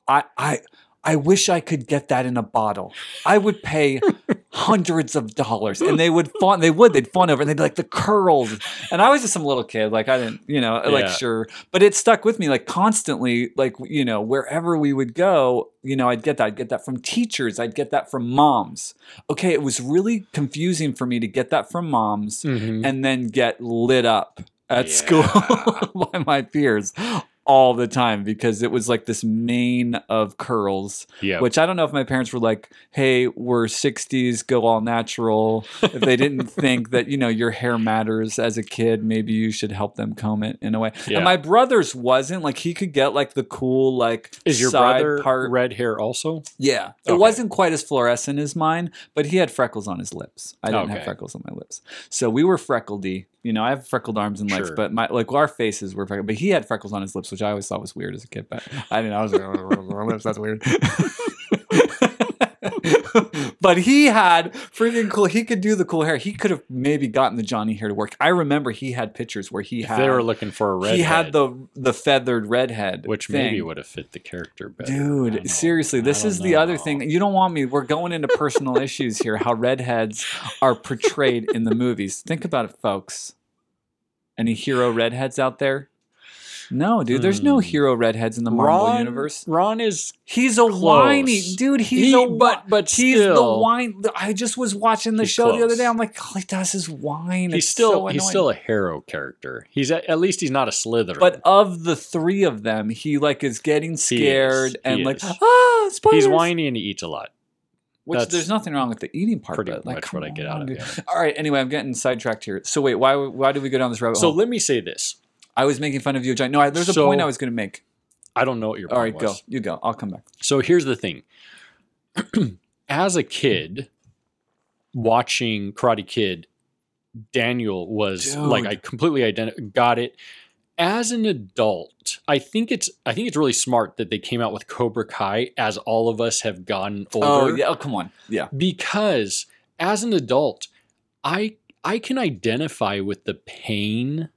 I I I wish I could get that in a bottle. I would pay hundreds of dollars, and they would fawn. They would. They'd fawn over, and they'd be like the curls. And I was just some little kid, like I didn't, you know, like Yeah. sure, but it stuck with me like constantly. Like you know, wherever we would go, you know, I'd get that. I'd get that from teachers. I'd get that from moms. Okay, it was really confusing for me to get that from moms Mhm. and then get lit up at Yeah. school by my peers all the time because it was like this mane of curls yeah, which i don't know if my parents were like hey we're 60s go all natural if they didn't think that you know your hair matters as a kid maybe you should help them comb it in a way Yeah. and my brother's wasn't like he could get like the cool like is your side brother part red hair also? yeah. It wasn't quite as fluorescent as mine, but he had freckles on his lips. I didn't have freckles on my lips. So we were freckledy. You know, I have freckled arms and legs, Sure. but my like our faces were freckled. But he had freckles on his lips, which I always thought was weird as a kid. But I mean, I was like, "Oh, lips, that's weird. but he had freaking cool. He could do the cool hair. He could have maybe gotten the Johnny hair to work. I remember he had pictures where he If had they were looking for a red, he had the the feathered redhead, which thing. maybe would have fit the character better. Dude, seriously, this is the other thing. You don't want me. We're going into personal issues here. How redheads are portrayed in the movies. Think about it, folks. Any hero redheads out there? No, dude. There's no Hmm. hero redheads in the Marvel Ron, universe. Ron is He's a whiny dude. He's He- a but- but he's the still- whine. I just was watching the He's show the other close. day. I'm like, all he does is whine. he's It's still so he's annoying. still a hero character. He's at, at least he's not a Slytherin. But of the three of them, he like is getting scared and He like is. ah spoilers. he's whiny and he eats a lot. Which That's there's nothing wrong with the eating part. Pretty but, like, much what I get out on, of dude. it. All right. Anyway, I'm getting sidetracked here. So wait, why why did we go down this rabbit So hole? let me say this. I was making fun of you, John. No, I, there's a So- point I was going to make. I don't know what your All right, go. You go. I'll come back. So here's the thing. As a kid, watching Karate Kid, Daniel was Dude. like I completely identi- got it. As an adult, I think it's I think it's really smart that they came out with Cobra Kai as all of us have gotten oh, older. Oh yeah. Oh come on. Yeah. Because as an adult, I I can identify with the pain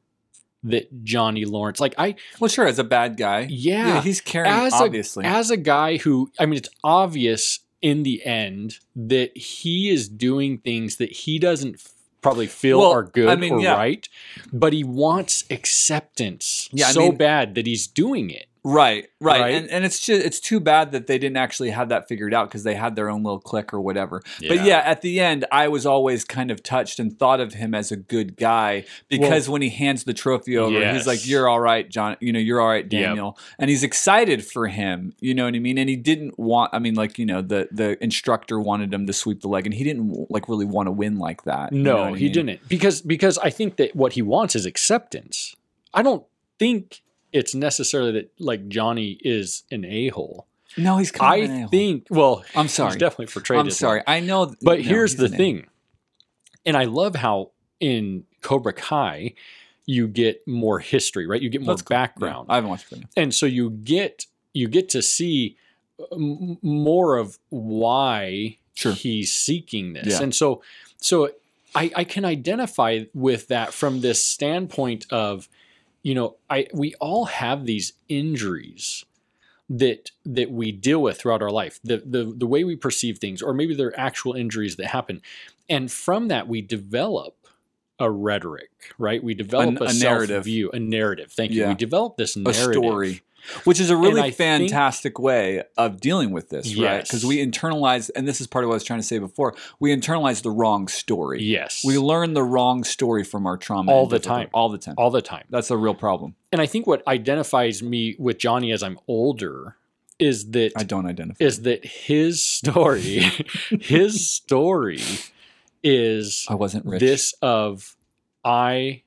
that Johnny Lawrence like I Well, sure. As a bad guy. yeah, he's carrying as obviously. a as a guy who I mean it's obvious in the end that he is doing things that he doesn't f- probably feel Well, are good I mean, or yeah. right but he wants acceptance Yeah, I so mean- bad that he's doing it Right, right, Right? and and it's just it's too bad that they didn't actually have that figured out because they had their own little click or whatever. But Yeah. yeah, at the end, I was always kind of touched and thought of him as a good guy because when he hands the trophy over, he's like, "You're all right, John. You know, you're all right, Yep. Daniel," and he's excited for him. You know what I mean? And he didn't want. I mean, like you know, the the instructor wanted him to sweep the leg, and he didn't like really want to win like that. you know no he mean? didn't because because I think that what he wants is acceptance I don't think it's necessarily that like Johnny is an a-hole No, he's kind I a-hole. think well I'm he's sorry. definitely portrayed I'm sorry. I know. But no, here's the an a-hole. thing, and I love how in Cobra Kai you get more history, right? You get more That's cool. Yeah, background, I haven't watched it. and so you get you get to see uh, m- more of why Sure. he's seeking this, Yeah. and so so I, I can identify with that from this standpoint of you know I we all have these injuries that that we deal with throughout our life. The the the way we perceive things or maybe they're actual injuries that happen. And from that we develop a rhetoric right? We develop a a, narrative. view a narrative. Thank you. Yeah. we develop this a narrative. story, which is a really I think- fantastic way of dealing with this, right? Because we internalize, and this is part of what I was trying to say before. We internalize the wrong story. yes We learn the wrong story from our trauma All the time. all the time. all the time That's a real problem. and i think what identifies me with johnny as i'm older is that I don't identify. is that his story his story is I wasn't rich. this of I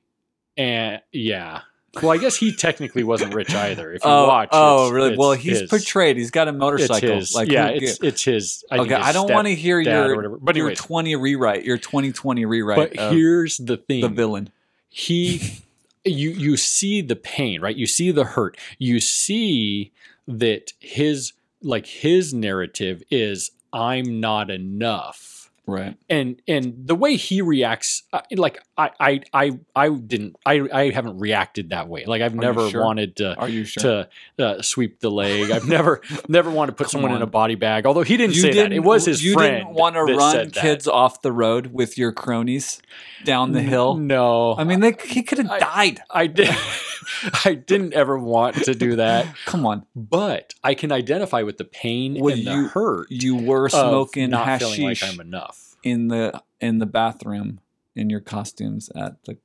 and yeah Well, I guess he technically wasn't rich either. If you oh, watch, oh, really? it's well, he's his. portrayed. He's got a It's motorcycle. his. Like, yeah, who- it's it's his. I okay, his I don't want to hear your. But your anyways, 20 rewrite, your 2020 rewrite. but here's the thing: the villain. he you you see the pain right you see the hurt you see that his like his narrative is i'm not enough Right. and and the way he reacts uh, like I, I i i didn't i i haven't reacted that way like i've you never sure? wanted to Are you sure? to uh, sweep the leg i've never never wanted to put Come someone in a body bag although he didn't say that it was his you friend didn't want to run said that. kids off the road with your cronies down the hill. no I mean, they, he could have died. I did. I didn't ever want to do that, Come on, but I can identify with the pain Well, and you- the hurt you were smoking not hashish feeling like I'm enough in the in the bathroom in your costumes at the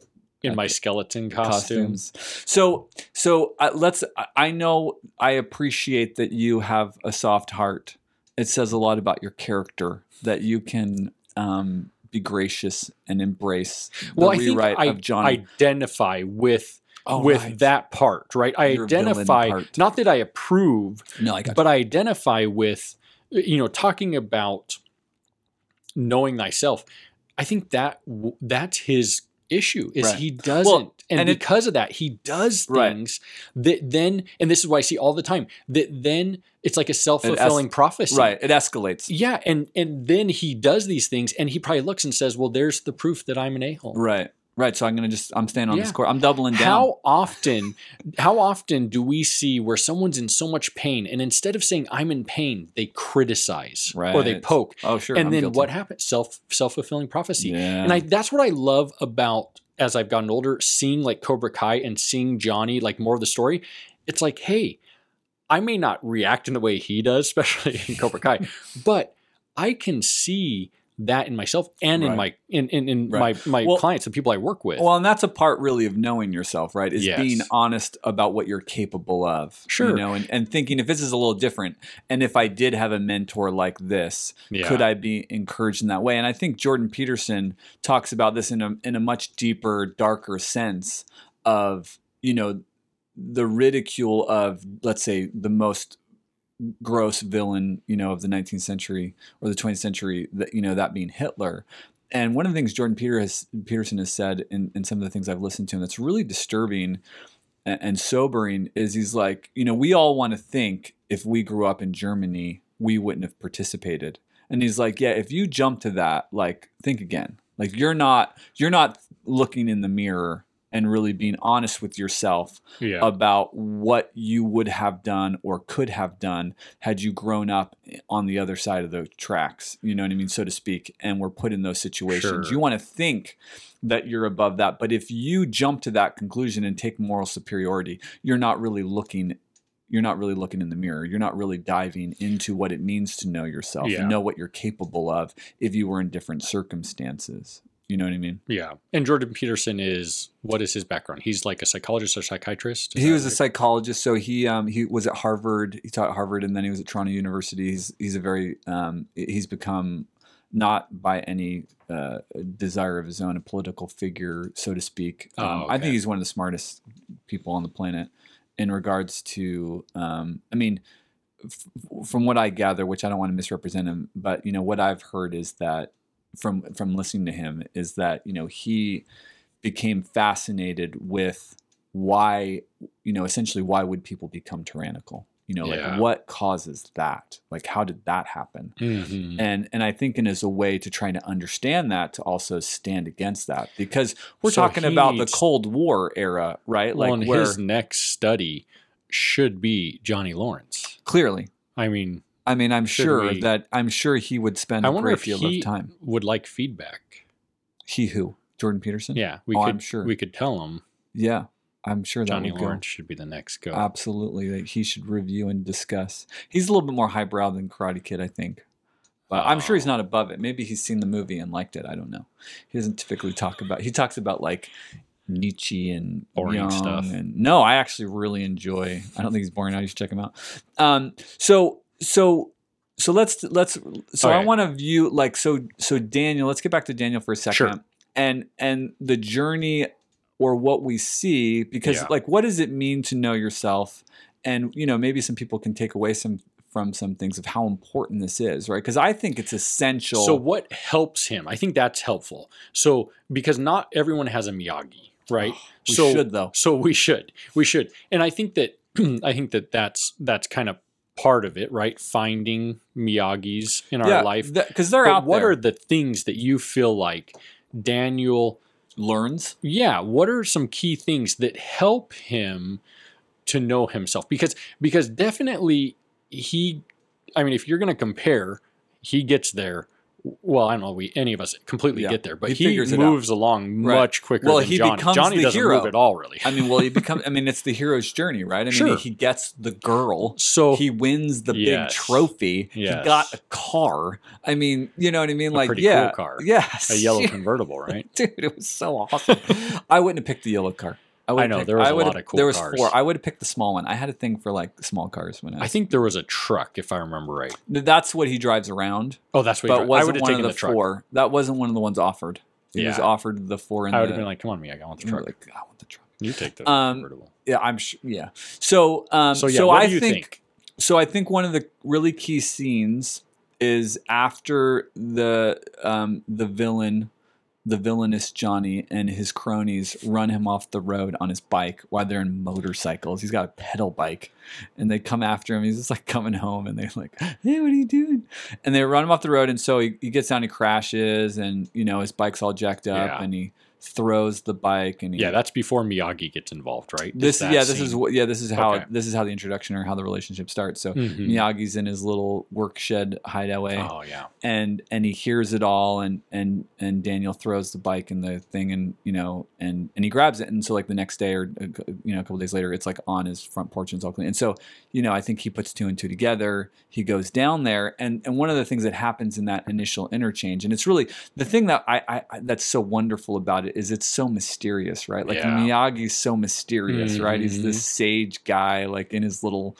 in my skeleton costume. costumes. So so uh, let's. I- know I appreciate that you have a soft heart. It says a lot about your character that you can um, be gracious and embrace the Well, I think rewrite I of Johnny. identify with Oh, with right. that part, right? I Your identify not that I approve, no, I but I identify with you know talking about knowing thyself. I think that that's his issue is Right. he doesn't and, and it- because of that he does Right. things that then and this is what I see all the time that then it's like a self-fulfilling prophecy. right. It escalates. Yeah, and and then he does these things and he probably looks and says, "Well, there's the proof that I'm an a-hole." Right. Right. So I'm gonna just I'm staying on Yeah. this court. I'm doubling down. How often how often do we see where someone's in so much pain and instead of saying I'm in pain, they criticize right. or they poke. Oh sure. and I'm then guilty. what happens? Self self-fulfilling prophecy. Yeah. And I that's what I love about as I've gotten older, seeing like Cobra Kai and seeing Johnny like more of the story. It's like, hey, I may not react in the way he does, especially in Cobra Kai, but I can see that in myself and in my in in, in Right. my my Well- clients, the people I work with. Well, and that's a part really of knowing yourself, right? Is Yes. being honest about what you're capable of. Sure. You know, and, and thinking if this is a little different, and if I did have a mentor like this, Yeah. could I be encouraged in that way? And I think Jordan Peterson talks about this in a in a much deeper, darker sense of, you know, the ridicule of, let's say, the most gross villain, you know, of the 19th century or the 20th century, that you know, that being Hitler. And one of the things Jordan Peter has, Peterson has said in, in some of the things I've listened to, and that's really disturbing and, and sobering, is he's like, you know, we all want to think if we grew up in Germany, we wouldn't have participated. And he's like, yeah, if you jump to that, like, think again. Like you're not you're not looking in the mirror and really being honest with yourself yeah. about what you would have done or could have done had you grown up on the other side of the tracks, you know what I mean, so to speak, and were put in those situations. Sure. You want to think that you're above that, but if you jump to that conclusion and take moral superiority, you're not really looking you're not really looking in the mirror. You're not really diving into what it means to know yourself Yeah. and know what you're capable of if you were in different circumstances. You know what I mean? Yeah. And Jordan Peterson is what is his background? He's like a psychologist or psychiatrist? Is he that was a psychologist, so he um, he was at Harvard. He taught at Harvard, and then he was at Toronto University. He's he's a very um, he's become not by any uh, desire of his own a political figure, so to speak. Oh, Um, I think he's one of the smartest people on the planet in regards to. Um, I mean, f- from what I gather, which I don't want to misrepresent him, but you know what I've heard is that from from listening to him is that you know he became fascinated with why you know essentially why would people become tyrannical you know Yeah. like what causes that like how did that happen Mhm. and and i think in as a way to try to understand that to also stand against that because we're So talking about the cold war era right well, like where his next study should be Johnny Lawrence. clearly I mean, i mean i'm Should sure we- that i'm sure he would spend I a great if deal he of time would like feedback. he who jordan peterson Yeah, we Oh, could. I'm sure. we could tell him yeah i'm sure that Johnny would go. Lawrence should be the next go. Absolutely, that he should review and discuss. He's a little bit more highbrow than Karate Kid, I think. But I'm sure he's Oh. not above it. Maybe he's seen the movie and liked it. I don't know. He doesn't typically talk about. He talks about like Nietzsche and Boring Jung stuff. And no, I actually really enjoy. I don't think he's boring. I should check him out. Um, so so so let's let's. So I want to view like so so Daniel. Let's get back to Daniel for a second. Sure. And and the journey or what we see because Yeah. like what does it mean to know yourself and you know maybe some people can take away some from some things of how important this is right because i think it's essential So what helps him? I think that's helpful. So because not everyone has a Miyagi, right? Oh, we so should though so we should. We should. And I think that I think that that's that's kind of part of it, right? Finding Miyagis in our life. because they're But out what there are the things that you feel like Daniel learns yeah what are some key things that help him to know himself because because definitely he i mean if you're going to compare he gets there well i don't know we any of us completely Yeah. get there but He he, figures it out. moves along Right. much quicker Well, than he johnny becomes johnny the doesn't hero. move at all really I mean, well, he becomes. I mean, it's the hero's journey, right? I mean, Sure. he, gets the girl. so He wins the big Yes. trophy. He got a car. I mean, you know what I mean? A Like, pretty yeah, cool car. yes, a yellow convertible right dude, it was so awesome. I wouldn't have picked the yellow car. I, I know, picked- there was I a lot of cool There was cars. four. I would have picked the small one. I had a thing for like small cars when I. was, i think there was a truck if i remember right that's what he drives around. oh that's what But you i wasn't would have one of taken the, the, truck four. That wasn't one of the ones offered. He was offered the four in i would have been like come on me i want the truck like, I want the truck. you take the Um, convertible Yeah, I'm sure. Yeah. So, um, so so, yeah what I do you think, think? so. I think one of the really key scenes is after the um, the villain, the villainous Johnny and his cronies run him off the road on his bike while they're in motorcycles. He's got a pedal bike, and they come after him. He's just like coming home, and they're like, "Hey, what are you doing?" And they run him off the road, and so he, he gets down, he crashes, and you know his bike's all jacked up, Yeah. and he throws the bike, and he, yeah that's before miyagi gets involved right? This that yeah this is what yeah this is how Okay. this is how the introduction or how the relationship starts. So Mhm. miyagi's in his little work shed hideaway oh yeah. and and he hears it all and and and daniel throws the bike and the thing and you know and and he grabs it. And so like the next day or uh, you know a couple days later it's like on his front porch and it's all clean. And so you know i think he puts two and two together. He goes down there. And and one of the things that happens in that initial interchange and it's really the thing that i, I I- that's so wonderful about it is it's so mysterious right? Like Yeah. miyagi's so mysterious right? He's this mm-hmm. sage guy like in his little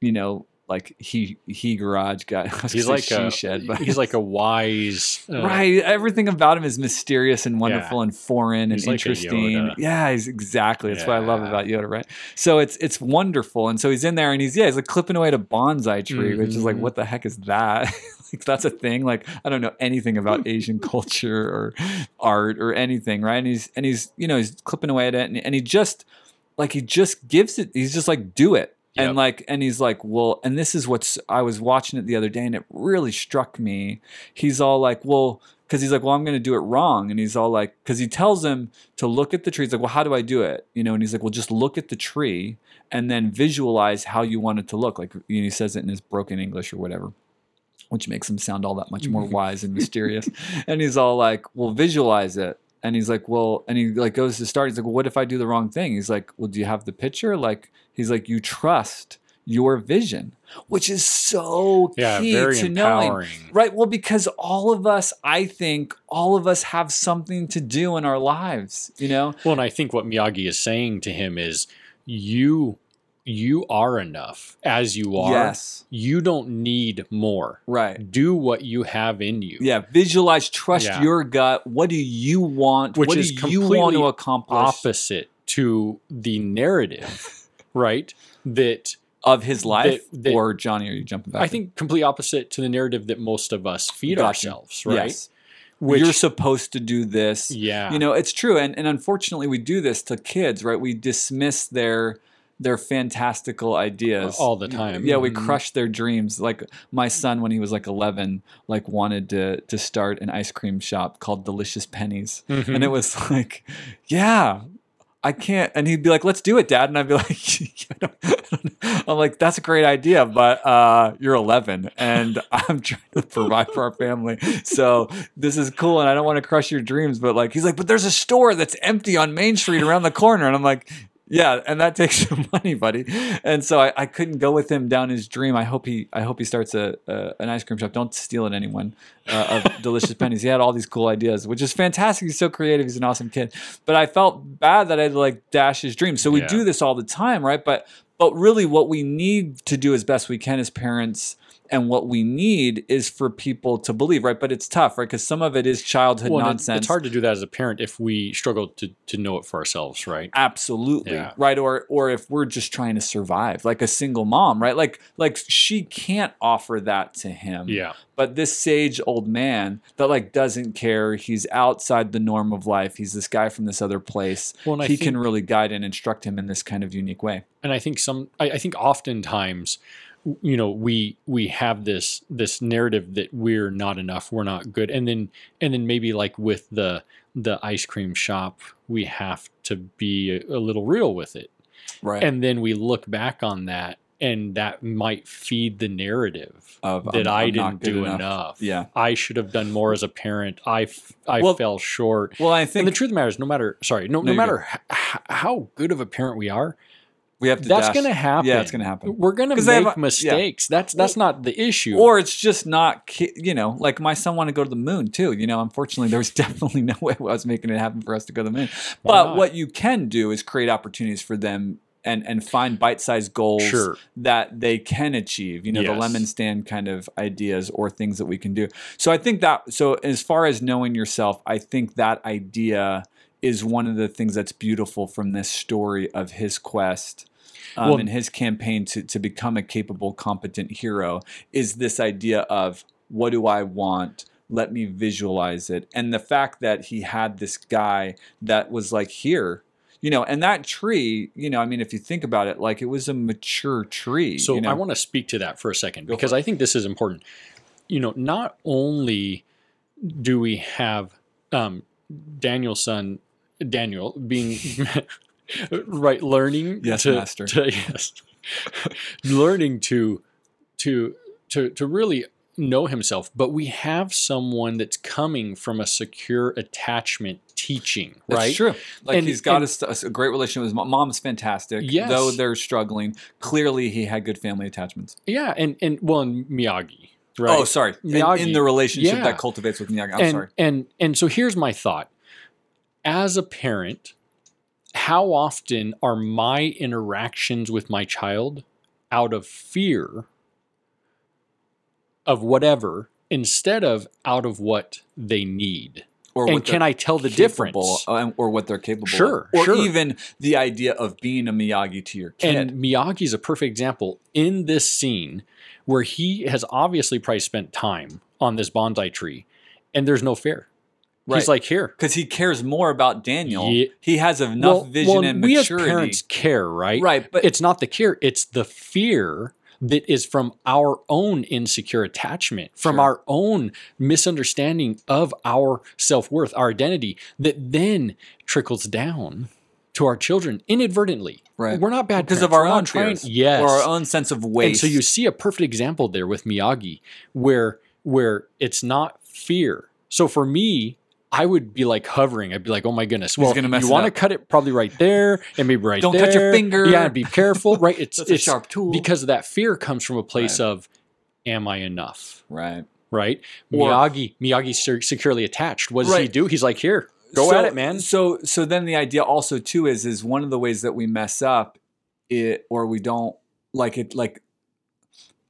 you know like he he garage guy. He's like a shed but he's like a wise uh, right everything about him is mysterious and wonderful and foreign and He's like a interesting. Yeah he's exactly that's what i love about yoda right? So it's it's wonderful and so he's in there and he's yeah he's like clipping away at a bonsai tree which is like Mhm. what the heck is that? Like that's a thing like i don't know anything about asian culture or art or anything right? And he's and he's you know he's clipping away at it and, and he just like he just gives it he's just like do it Yep. and like and he's like well and this is what's i was watching it the other day and it really struck me. He's all like well because he's like well i'm going to do it wrong and he's all like because he tells him to look at the tree. He's like well how do i do it? You know and he's like well just look at the tree and then visualize how you want it to look like you know, he says it in his broken english or whatever which makes him sound all that much more wise and mysterious. And he's all like well visualize it. And he's like well and he like goes to start. He's like well what if i do the wrong thing? He's like well do you have the picture? Like he's like you trust your vision which is so yeah key to knowing right? Well because all of us i think all of us have something to do in our lives you know? Well and i think what miyagi is saying to him is you you are enough as you are. Yes. You don't need more. Right. Do what you have in you. Yeah visualize trust Yeah. your gut. What do you want? Which what is do you want to accomplish? opposite to the narrative right that of his life that- that- or johnny are you jumping back i think complete opposite to the narrative that most of us feed Gotcha. ourselves right? Yes. Which you're supposed to do this. Yeah. You know it's true and, and unfortunately we do this to kids right? We dismiss their their fantastical ideas. All the time. Yeah we Mhm. crush their dreams. Like my son when he was like 11 like wanted to to start an ice cream shop called delicious pennies. Mhm. and it was like yeah I can't, and he'd be like, "Let's do it, Dad," and I'd be like, "I'm like, that's a great idea, but uh, you're 11, and I'm trying to provide for our family, so this is cool, and I don't want to crush your dreams." But like, he's like, "But there's a store that's empty on Main Street around the corner," and I'm like, yeah, and that takes some money, buddy. And so I, I couldn't go with him down his dream. I hope he I hope he starts a, a an ice cream shop. Don't steal it, anyone. Uh, of delicious pennies. He had all these cool ideas, which is fantastic. He's so creative. He's an awesome kid. But I felt bad that I had to like dash his dream. So we Yeah. do this all the time, right? But but really, what we need to do as best we can as parents and what we need is for people to believe, right? But it's tough, right? Because some of it is childhood Well, nonsense. it's hard to do that as a parent if we struggle to to know it for ourselves, right? absolutely Yeah. right or or if we're just trying to survive like a single mom right like like she can't offer that to him Yeah. but this sage old man that like doesn't care he's outside the norm of life he's this guy from this other place Well, he can really guide and instruct him in this kind of unique way and I think some I, I think oftentimes you know we we have this this narrative that we're not enough we're not good and then and then maybe like with the the ice cream shop we have to be a, a little real with it right and then we look back on that and that might feed the narrative Of, that I'm- I I'm not didn't do enough. enough. Yeah. I should have done more as a parent. I, f- I Well- fell short. well i And think the truth of the matter is, no matter sorry, no, No, no, matter h- how good of a parent we are, we have to that's dash- going to happen. yeah it's going to happen We're going to 'Cause they make have a- yeah. mistakes. That's that's not the issue. or it's just not you know like my son wanted to go to the moon too you know unfortunately there was definitely no way I was making it happen for us to go to the moon Why but not? what you can do is create opportunities for them and and find bite-sized goals Sure. that they can achieve you know the lemon stand kind of ideas or things that we can do so i think that so as far as knowing yourself i think that idea is one of the things that's beautiful from this story of his quest um, Well- and his campaign to, to become a capable, competent hero is this idea of what do I want? Let me visualize it. And the fact that he had this guy that was like, here, you know, and that tree, you know, I mean, if you think about it, like it was a mature tree. So you know? I want to speak to that for a second because I think this is important. You know, not only do we have um, Daniel-san Daniel being right learning Yes, to, master. to- yes learning to to to to really know himself but we have someone that's coming from a secure attachment teaching That's right true. Like And- he's got and- a, a great relationship with his mom. Mom's fantastic. Yes. Though they're struggling, clearly he had good family attachments. yeah and and well and Miyagi right Oh, sorry. In- In, the relationship Yeah. that cultivates with Miyagi. I'm and, sorry. And and so here's my thought. As a parent, how often are my interactions with my child out of fear of whatever instead of out of what they need? Or and can I tell the capable- difference? uh, or what they're capable Sure, of. Or sure. even the idea of being a Miyagi to your kid. And Miyagi's a perfect example in this scene where he has obviously probably spent time on this bonsai tree and there's no fear. Right. He's like, here, because he cares more about Daniel. Yeah. He has enough Well- vision well, and we maturity. as parents care, right? right, but it's not the care; it's the fear that is from our own insecure attachment, from Sure. our own misunderstanding of our self worth, our identity, that then trickles down to our children inadvertently. Right. We're not bad because of our We're own trying- fears, Yes. or our own sense of waste. And so you see a perfect example there with Miyagi, where where it's not fear. So for me, I would be like hovering. I'd be like, "Oh my goodness!" Well, gonna mess you want to cut it probably right there, and maybe right there. Don't there. cut your finger. Yeah, be careful. Right? It's That's a sharp tool. because that fear comes from a place of, "Am I enough?" right. Right? Or- Miyagi, Miyagi's se- securely attached. What does he do? He's like, "Here, go So- at it, man." So so then the idea also too is is one of the ways that we mess up it or we don't like it like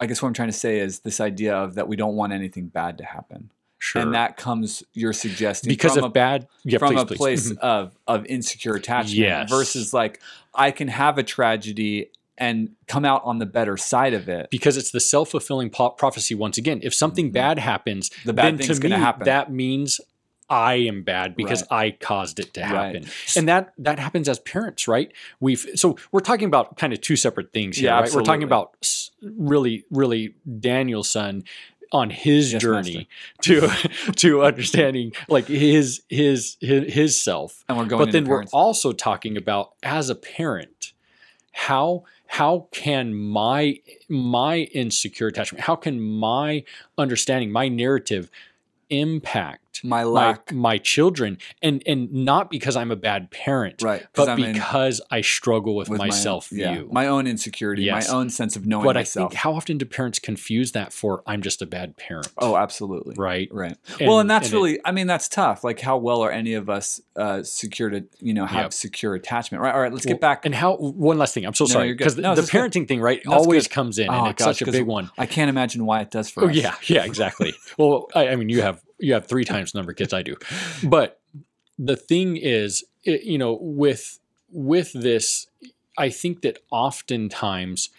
I guess what I'm trying to say is this idea of that we don't want anything bad to happen. Sure. And that comes you're suggesting because from of a, bad, yeah, from please, a please. place of of insecure attachment Yes. versus like I can have a tragedy and come out on the better side of it. because it's the self-fulfilling po- prophecy once again if something Mhm. bad happens The bad then thing's to gonna me, happen. that means i am bad because i caused it to Right. happen and that that happens as parents right we've so we're talking about kind of two separate things here Yeah, right we're talking about really really daniel-san on his Yes, journey to to understanding like his his his, his self. And we're going but then we're also talking about as a parent how how can my my insecure attachment how can my understanding my narrative impact my my lack, my children and and not because I'm a bad parent, right? but I'm in- because I struggle with, with my, self view. yeah, my own insecurity, Yes. my own sense of knowing but I myself. think how often do parents confuse that for I'm just a bad parent? oh, absolutely. right. Right. well, and that's and it- really, I mean, that's tough. Like, how well are any of us uh, secure to, you know, have Yep. secure attachment? Right. All right. Let's Well, get back. And how one last thing. I'm so No, sorry because No, the, this is good. parenting thing, right, it's always good. comes in, Oh, and it's gosh, such a big one. I can't imagine why it does for Oh us. yeah, yeah, exactly. well, I, I mean, you have you have three times the number of kids I do, but the thing is, it, you know, with with this, I think that oftentimes,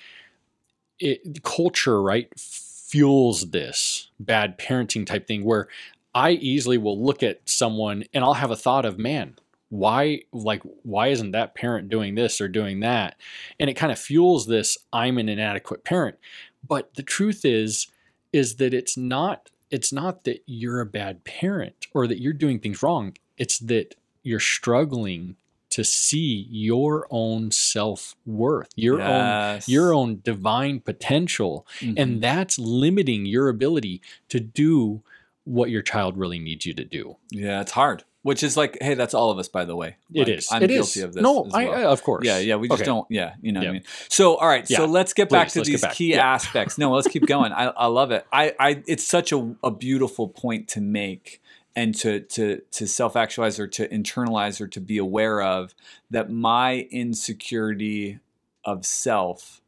it culture right fuels this bad parenting type thing where I easily will look at someone and I'll have a thought of, man, why like why isn't that parent doing this or doing that? And it kind of fuels this I'm an inadequate parent. But the truth is is that it's not it's not that you're a bad parent or that you're doing things wrong. It's that you're struggling to see your own self-worth, your own your own divine potential Mhm. and that's limiting your ability to do what your child really needs you to do. yeah, it's hard. Which is like, hey, that's all of us, by the way. It Like, is. I'm It guilty is. of this. No, as I, well. I of course. Yeah, yeah, we just Okay. don't. Yeah, you know what I mean. So, all right, so let's get back to these back. key Yeah. aspects. No, let's keep going. I, I love it. I, I, it's such a, a beautiful point to make and to to to self actualize or to internalize or to be aware of that my insecurity of self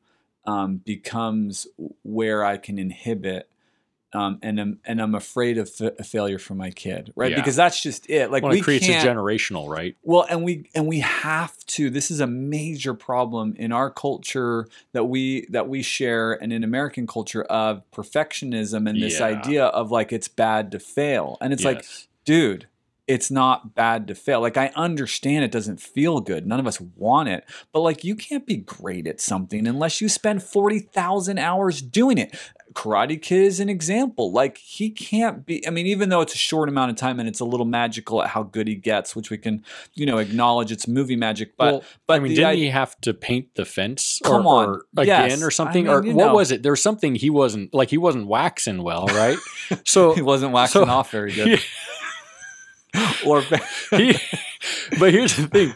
um, becomes where I can inhibit. Um, and I'm and I'm afraid of fa- failure for my kid, right? Yeah. Because that's just it. Like Well, we it creates a generational, right? well, and we and we have to. This is a major problem in our culture that we that we share, and in American culture of perfectionism and this Yeah. idea of like it's bad to fail, and it's like, dude, it's not bad to fail. Like I understand it doesn't feel good. None of us want it, but like you can't be great at something unless you spend forty thousand hours doing it. Karate Kid is an example. Like he can't be. I mean, even though it's a short amount of time and it's a little magical at how good he gets, which we can, you know, acknowledge it's movie magic. But well, but I mean, didn't i- he have to paint the fence? Come or, on. or again Yes. or I something? mean, or what know. was it? There was something he wasn't like he wasn't waxing well, right? So he wasn't waxing so- off very good. or but here's the thing: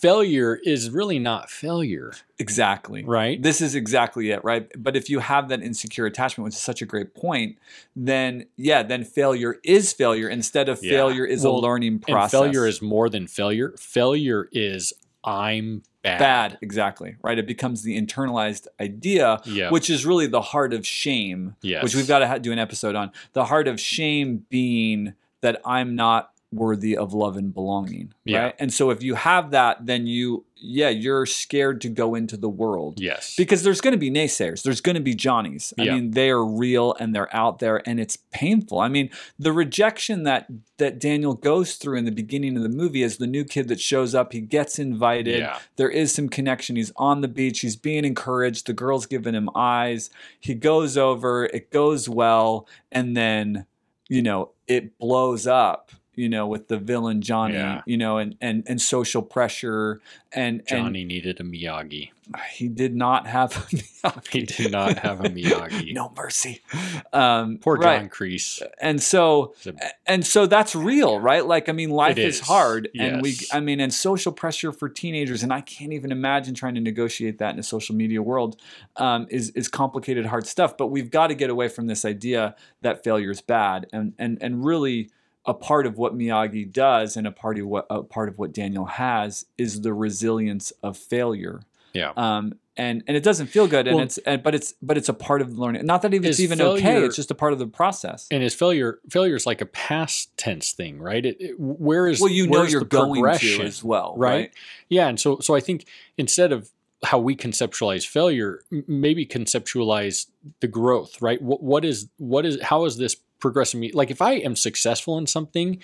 failure is really not failure, exactly right? This is exactly it, right? But if you have that insecure attachment, which is such a great point, then yeah, then failure is failure instead of Yeah. failure is Well, a learning And process. failure is more than failure. Failure is I'm bad. bad, exactly, right? It becomes the internalized idea, Yeah. which is really the heart of shame, Yes. which we've got to do an episode on. The heart of shame being that I'm not worthy of love and belonging, Yeah. right? And so if you have that, then you, yeah, you're scared to go into the world. yes. because there's going to be naysayers there's going to be johnnies i Yeah. mean they are real and they're out there and it's painful i mean the rejection that that daniel goes through in the beginning of the movie is the new kid that shows up he gets invited Yeah. there is some connection he's on the beach he's being encouraged the girl's giving him eyes he goes over it goes well and then you know it blows up you know with the villain johnny Yeah. you know and and and social pressure and Johnny needed a Miyagi. he did not have Miyagi. He did not have a Miyagi. no mercy. Um, Poor right. John Kreese. And so, a- and so that's real, right? Like, I mean, life is. is, hard, and we. I mean, and social pressure for teenagers, and I can't even imagine trying to negotiate that in a social media world, um, is is complicated, hard stuff. But we've got to get away from this idea that failure is bad, and and and really. A part of what Miyagi does, and a part of what a part of what Daniel has, is the resilience of failure Yeah. um, and and it doesn't feel good, and Well- it's and, but it's but it's a part of the learning. Not that it's even okay; it's just a part of the process. and is failure failure is like a past tense thing, right? It, it- where is well, you know you're going to as well, right? right? Yeah, and so so I think instead of how we conceptualize failure, maybe conceptualize the growth, right? What what is what is how is this progressing me? Like if I am successful in something,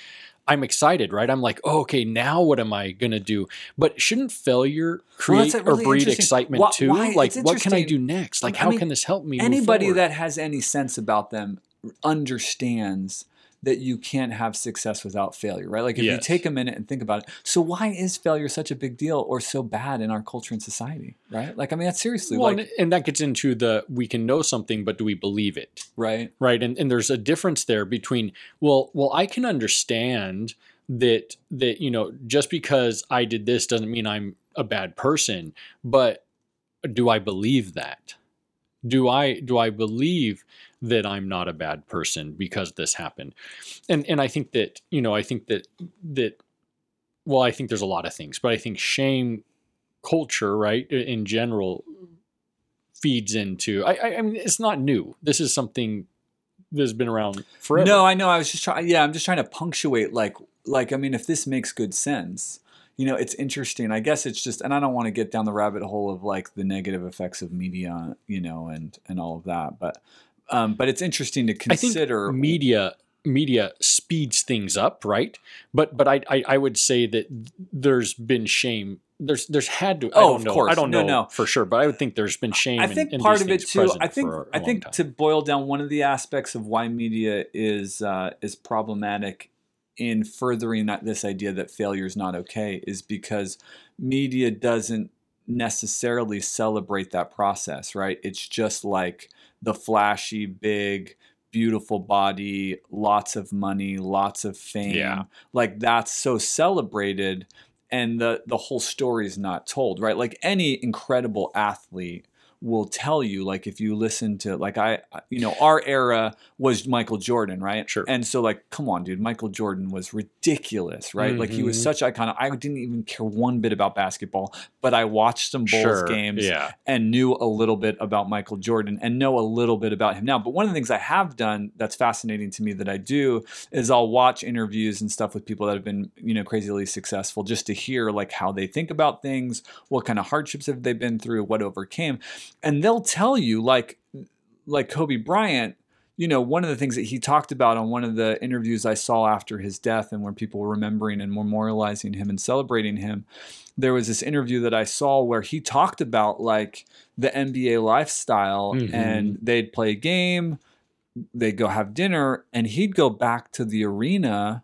I'm excited, right? I'm like, oh, okay, now what am I gonna do? But shouldn't failure create a really or breed excitement why- too? why- like, what can I do next? Like, I how mean, can this help me? Anybody that has any sense about them understands that you can't have success without failure, right? Like if you take a minute and think about it. So why is failure such a big deal or so bad in our culture and society, right? Like I mean, that's seriously Well, like and, and that gets into the we can know something, but do we believe it? right. right and, and there's a difference there between well well i can understand that that you know just because i did this doesn't mean i'm a bad person but do i believe that do i do i believe that i'm not a bad person because this happened and and i think that you know i think that that well i think there's a lot of things but i think shame culture right in general feeds into I, I i mean it's not new this is something that's been around forever No, I know. I was just trying. Yeah, I'm just trying to punctuate. Like, like I mean, if this makes good sense, you know, it's interesting. I guess it's just, and I don't want to get down the rabbit hole of like the negative effects of media, you know, and and all of that. But, um, but it's interesting to I think consider. media media speeds things up, right? But but I I, I would say that there's been shame. There's there's had to. I Oh, don't of know. course. I don't No, know no. for sure, but I would think there's been shame. I think and part these of it too. I think I think time. to boil down one of the aspects of why media is uh, is problematic in furthering that this idea that failure is not okay is because media doesn't necessarily celebrate that process, right? It's just like the flashy, big, beautiful body, lots of money, lots of fame. Yeah. Like that's so celebrated and the the whole story is not told, right? Like any incredible athlete will tell you like if you listen to like I you know our era was Michael Jordan right Sure. and so like come on dude Michael Jordan was ridiculous right like he was Mhm. such iconic I didn't even care one bit about basketball but I watched some Bulls sure, games Yeah, and knew a little bit about Michael Jordan and know a little bit about him now. But one of the things I have done that's fascinating to me that I do is I'll watch interviews and stuff with people that have been, you know, crazily successful just to hear like how they think about things, what kind of hardships have they been through, what overcame. And they'll tell you like like Kobe Bryant, you know, one of the things that he talked about on one of the interviews I saw after his death and where people were remembering and memorializing him and celebrating him, there was this interview that I saw where he talked about like the NBA lifestyle Mhm. and they'd play a game, they'd go have dinner, and he'd go back to the arena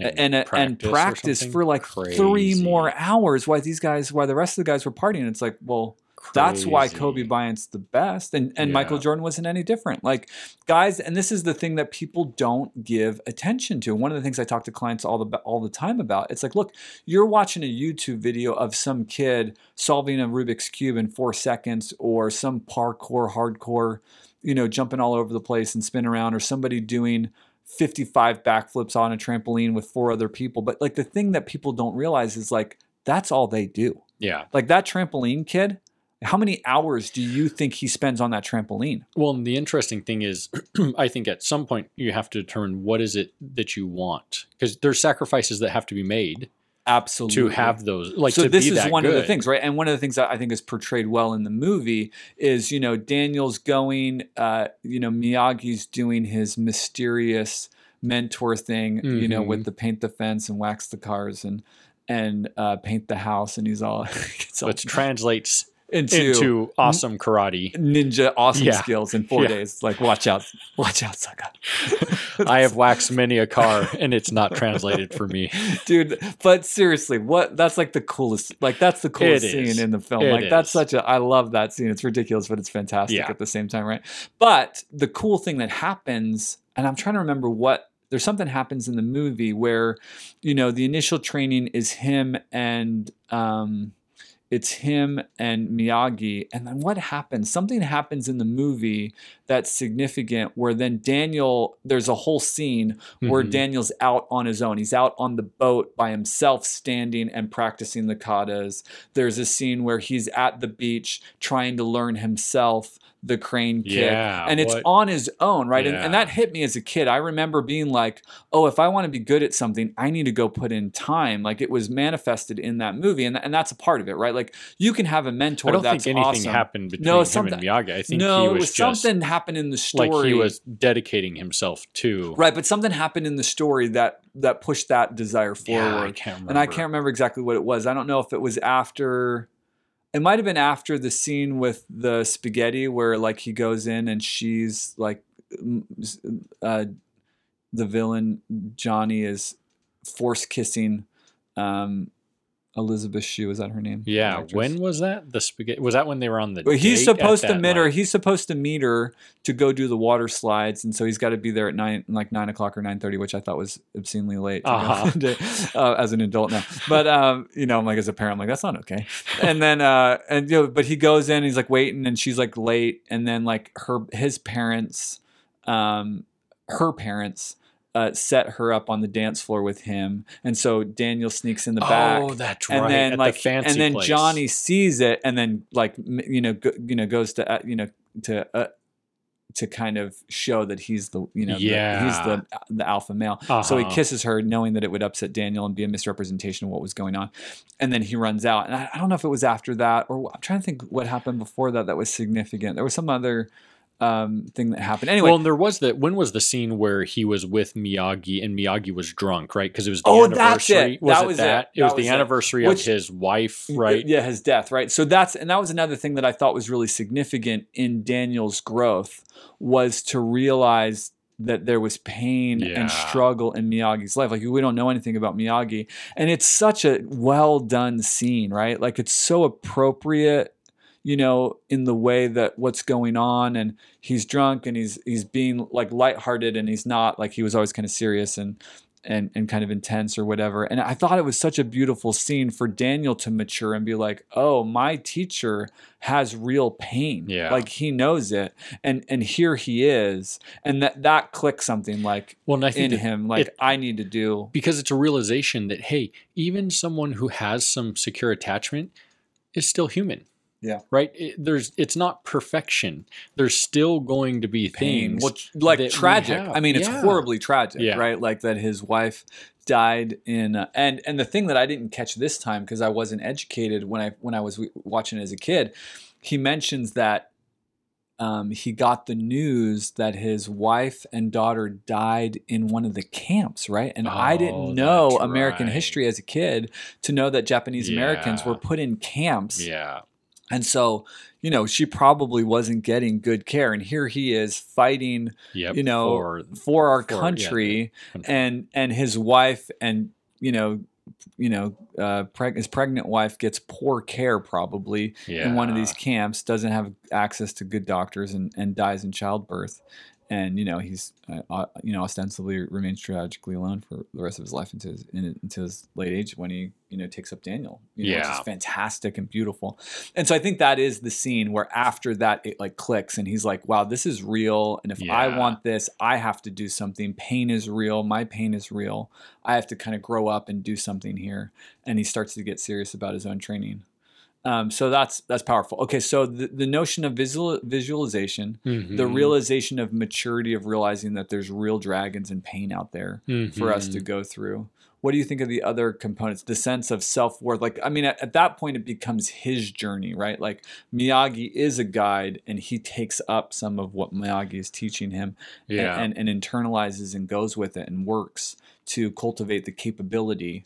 and and practice, and practice for like three more hours while these guys while the rest of the guys were partying. It's like, well, that's why Kobe Bryant's the best, and and Michael Jordan wasn't any different. Like guys, and this is the thing that people don't give attention to. One of the things I talk to clients all the all the time about. It's like, look, you're watching a YouTube video of some kid solving a Rubik's cube in four seconds, or some parkour hardcore, you know, jumping all over the place and spin around, or somebody doing 55 backflips on a trampoline with four other people. But like the thing that people don't realize is like that's all they do. Yeah. Like that trampoline kid, how many hours do you think he spends on that trampoline? Well, and the interesting thing is, I think at some point you have to determine what is it that you want, because there's sacrifices that have to be made Absolutely. to have those. Like so this is one of the things, right? And one of the things that I think is portrayed well in the movie is, you know, Daniel's going, uh, you know, Miyagi's doing his mysterious mentor thing, you know, with Mhm. the paint the fence and wax the cars and and uh, paint the house, and he's all, all which translates into, into awesome karate. ninja awesome Yeah. skills in four Yeah. days. Like, watch out, watch out, Saka. I have waxed many a car, and it's not translated for me. dude but seriously what that's like the coolest like that's the coolest scene in the film It like that's such a i love that scene it's ridiculous but it's fantastic Yeah. at the same time right but the cool thing that happens and i'm trying to remember what there's something happens in the movie where you know the initial training is him and um it's him and Miyagi. And then what happens? Something happens in the movie that's significant where then Daniel, there's a whole scene where Mhm. Daniel's out on his own. He's out on the boat by himself, standing and practicing the katas. There's a scene where he's at the beach trying to learn himself the crane kick. Yeah, and it's what- on his own, right? And, Yeah. and that hit me as a kid. I remember being like, oh, if I want to be good at something, I need to go put in time. Like it was manifested in that movie. And, and that's a part of it, right? Like you can have a mentor I don't think anything awesome. happened between No, him and Miyagi. I think no, he was, was just something happened in the story. like he was dedicating himself to. Right, but something happened in the story that that pushed that desire forward. Yeah, I can't remember. and I can't remember exactly what it was. I don't know if it was after it might have been after the scene with the spaghetti where like he goes in and she's like uh the villain Johnny is force kissing um, Elizabeth Shue. Is that her name? Yeah. When was that? The spaghetti was that when they were on the Well, he's supposed to meet her. He's supposed to meet her to go do the water slides, and so he's got to be there at nine, like nine o'clock or nine thirty, which I thought was obscenely late Uh-huh. uh, as an adult now. But um, you know, I'm like as a parent, I'm like that's not okay. And then uh, and you know, but he goes in, he's like waiting, and she's like late, and then like her his parents, um, her parents. Uh, set her up on the dance floor with him, and so Daniel sneaks in the back Oh, that's and right. then at like the fancy and then place. Johnny sees it and then like you know go, you know goes to uh, you know to uh, to kind of show that he's the you know the- he's the the alpha male. So he Uh-huh. kisses her, knowing that it would upset Daniel and be a misrepresentation of what was going on. And then he runs out. And I, I don't know if it was after that or I'm trying to think what happened before that that was significant. There was some other um, thing that happened. Anyway, Well, and there was the when was the scene where he was with Miyagi and Miyagi was drunk, right? Because it was the Oh, that's anniversary. it. Was That it was that? It That was was the it. anniversary Which- of his wife, right? Yeah, his death, right? So that's and that was another thing that I thought was really significant in Daniel's growth was to realize that there was pain Yeah. and struggle in Miyagi's life. Like we don't know anything about Miyagi, and it's such a well done scene, right? Like it's so appropriate, you know, in the way that what's going on, and he's drunk and he's he's being like lighthearted, and he's not like he was always kind of serious and and and kind of intense or whatever. And I thought it was such a beautiful scene for Daniel to mature and be like, "Oh, my teacher has real pain. Yeah. Like he knows it. And and here he is." And that that clicks something like Well, and I in think that him like it- I need to do. because it's a realization that hey, even someone who has some secure attachment is still human. Yeah. Right. It, there's. It's not perfection. There's still going to be Pain. things. Like tragic. I mean, it's Yeah. horribly tragic, Yeah. right? Like that his wife died in uh, and and the thing that I didn't catch this time because I wasn't educated when I when I was w- watching as a kid, he mentions that um, he got the news that his wife and daughter died in one of the camps, right? And I Oh, didn't know American right. history as a kid to know that Japanese Americans were put in camps. yeah. And so, you know, she probably wasn't getting good care. And here he is fighting Yep. you know, for- for our for- yeah, country, country. and and his wife and you know, you know, uh, preg- his pregnant wife gets poor care probably in one of these camps, doesn't have access to good doctors, and and dies in childbirth. And you know he's uh, uh, you know ostensibly remains tragically alone for the rest of his life into his in, into his late age when he you know takes up Daniel, you know, which Yeah. is fantastic and beautiful. And so I think that is the scene where after that it like clicks and he's like, wow, this is real. And if I want this, I have to do something. Pain is real. My pain is real. I have to kind of grow up and do something here. And he starts to get serious about his own training. Um, so that's that's powerful. Okay, so the, the notion of visual visualization, the Mhm. realization of maturity of realizing that there's real dragons and pain out there for us to Mhm. go through. What do you think of the other components? The sense of self worth. Like, I mean, at, at that point, it becomes his journey, right? Like, Miyagi is a guide and he takes up some of what Miyagi is teaching him and- Yeah. and, and, internalizes and goes with it and works to cultivate the capability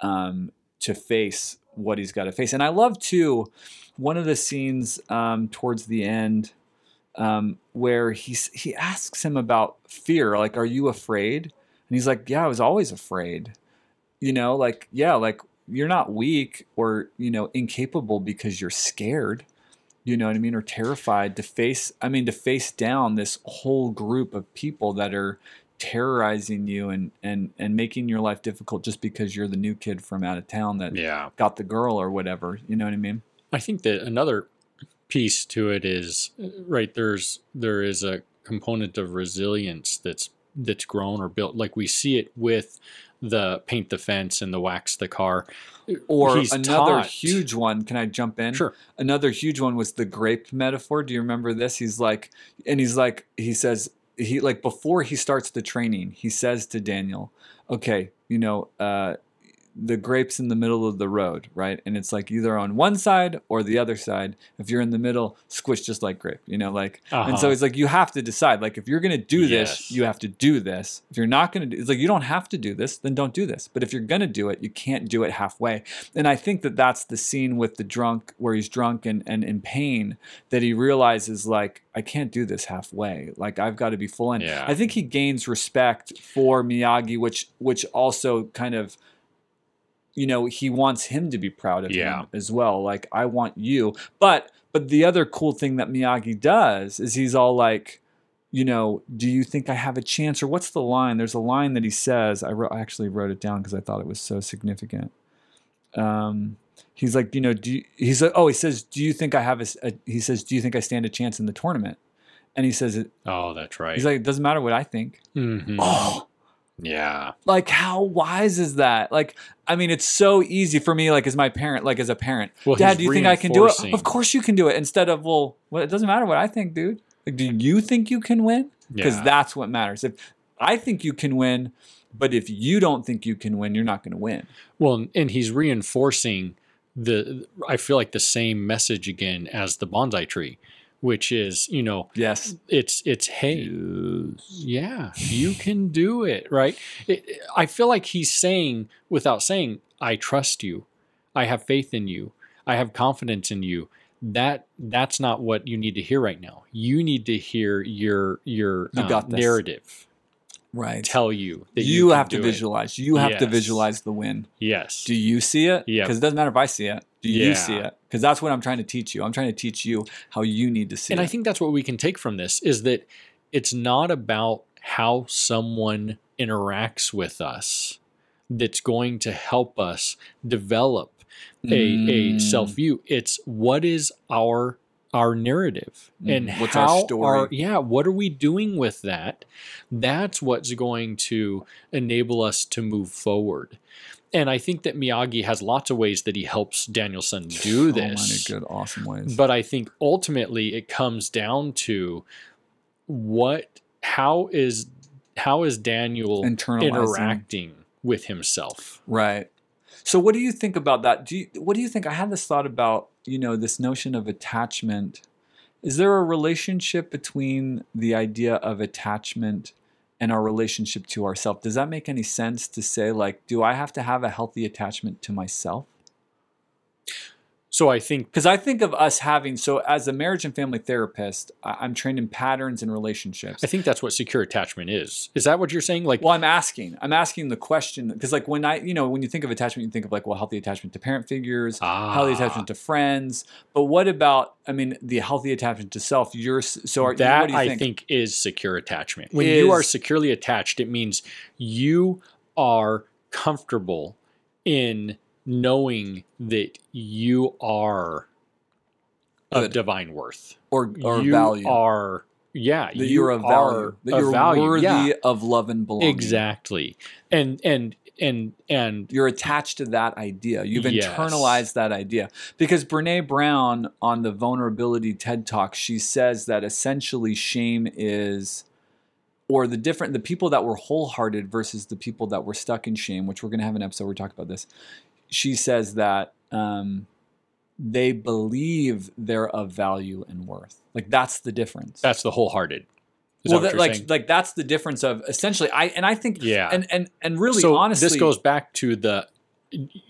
um, to face what he's got to face. And I love, too, one of the scenes um, towards the end um, where he's, he asks him about fear. Like, are you afraid? And he's like, yeah, I was always afraid. You know, like, yeah, like you're not weak or, you know, incapable because you're scared. You know what I mean? Or terrified to face, I mean, to face down this whole group of people that are terrorizing you and, and, and making your life difficult just because you're the new kid from out of town that yeah. got the girl or whatever. You know what I mean? I think that another piece to it is uh, right there's there is a component of resilience that's that's grown or built like we see it with the paint the fence and the wax the car Or He's another taught- huge one. Can I jump in? sure another huge one was the grape metaphor. Do you remember this? He's like, and he's like, he says, he like before he starts the training, he says to Daniel, okay, you know, uh, the grapes in the middle of the road, right? And it's like either on one side or the other side. If you're in the middle, squish just like grape, you know, like. And so Uh-huh. it's like you have to decide. Like if you're gonna do this, you have to do this. If you're not gonna do, it's like you don't have to do this, then don't do this. But if you're gonna do it, you can't do it halfway. And I think that that's the scene with the drunk where he's drunk and and in pain that he realizes like I can't do this halfway. Like I've got to be full in. Yeah. I think he gains respect for Miyagi, which which also kind of you know he wants him to be proud of Yeah. him as well like i want you but but the other cool thing that miyagi does is he's all like you know do you think i have a chance or what's the line there's a line that he says i, wrote, I actually wrote it down because i thought it was so significant um he's like you know do you, he's like oh he says do you think i have a? he says do you think i stand a chance in the tournament and he says it Oh, that's right. he's like it doesn't matter what i think Mhm. oh yeah. like how wise is that? Like i mean it's so easy for me like as my parent like as a parent. Well, dad do you think i can do it? of course you can do it instead of well, well it doesn't matter what i think dude. Like do you think you can win? Because Yeah. that's what matters. If i think you can win but if you don't think you can win you're not going to win. Well, and he's reinforcing the I feel like the same message again as the bonsai tree, which is, you know, yes it's it's hey, yeah, you can do it, right? It, I feel like he's saying without saying, I trust you. I have faith in you. I have confidence in you. That that's not what you need to hear right now. You need to hear your your You um, narrative right tell you that you, you, have to do it. visualize you have to visualize the win Yes. do you see it Yeah. because it doesn't matter if i see it do you see it because that's what i'm trying to teach you i'm trying to teach you how you need to see and it I think that's what we can take from this is that it's not about how someone interacts with us that's going to help us develop a, a Mm. self view. It's what is our our narrative and Mm, what's our how story? are- yeah what are we doing with that that's what's going to enable us to move forward and i think that miyagi has lots of ways that he helps daniel-san do this Oh, good, awesome ways. but I think ultimately it comes down to what how is how is Daniel interacting with himself? right. So, what do you think about that? Do you, what do you think? I had this thought about you know this notion of attachment. Is there a relationship between the idea of attachment and our relationship to ourselves? Does that make any sense to say like, do I have to have a healthy attachment to myself? So I think Because I think of us having so as a marriage and family therapist, I- I'm trained in patterns and relationships. I think that's what secure attachment is. Is that what you're saying? Like Well, I'm asking. I'm asking the question because, like, when I, you know, when you think of attachment, you think of like, well, healthy attachment to parent figures, healthy Ah. attachment to friends. But what about, I mean, the healthy attachment to self? You're so are, that what do you I think? think is secure attachment. When you are securely attached, it means you are comfortable in knowing that you are of Good. divine worth. or or you value are yeah that you you're of value are that you're value. worthy yeah, of love and belonging. exactly and and and and You're attached to that idea. You've Yes. internalized that idea. Because Brene Brown on the Vulnerability TED Talk, she says that essentially shame is or the different the people that were wholehearted versus the people that were stuck in shame, which we're gonna have an episode where we talk about this. She says that um, they believe they're of value and worth. Like that's the difference. that's the wholehearted is well, that that, like saying? like that's the difference of essentially I and I think Yeah. and and and really so honestly this goes back to the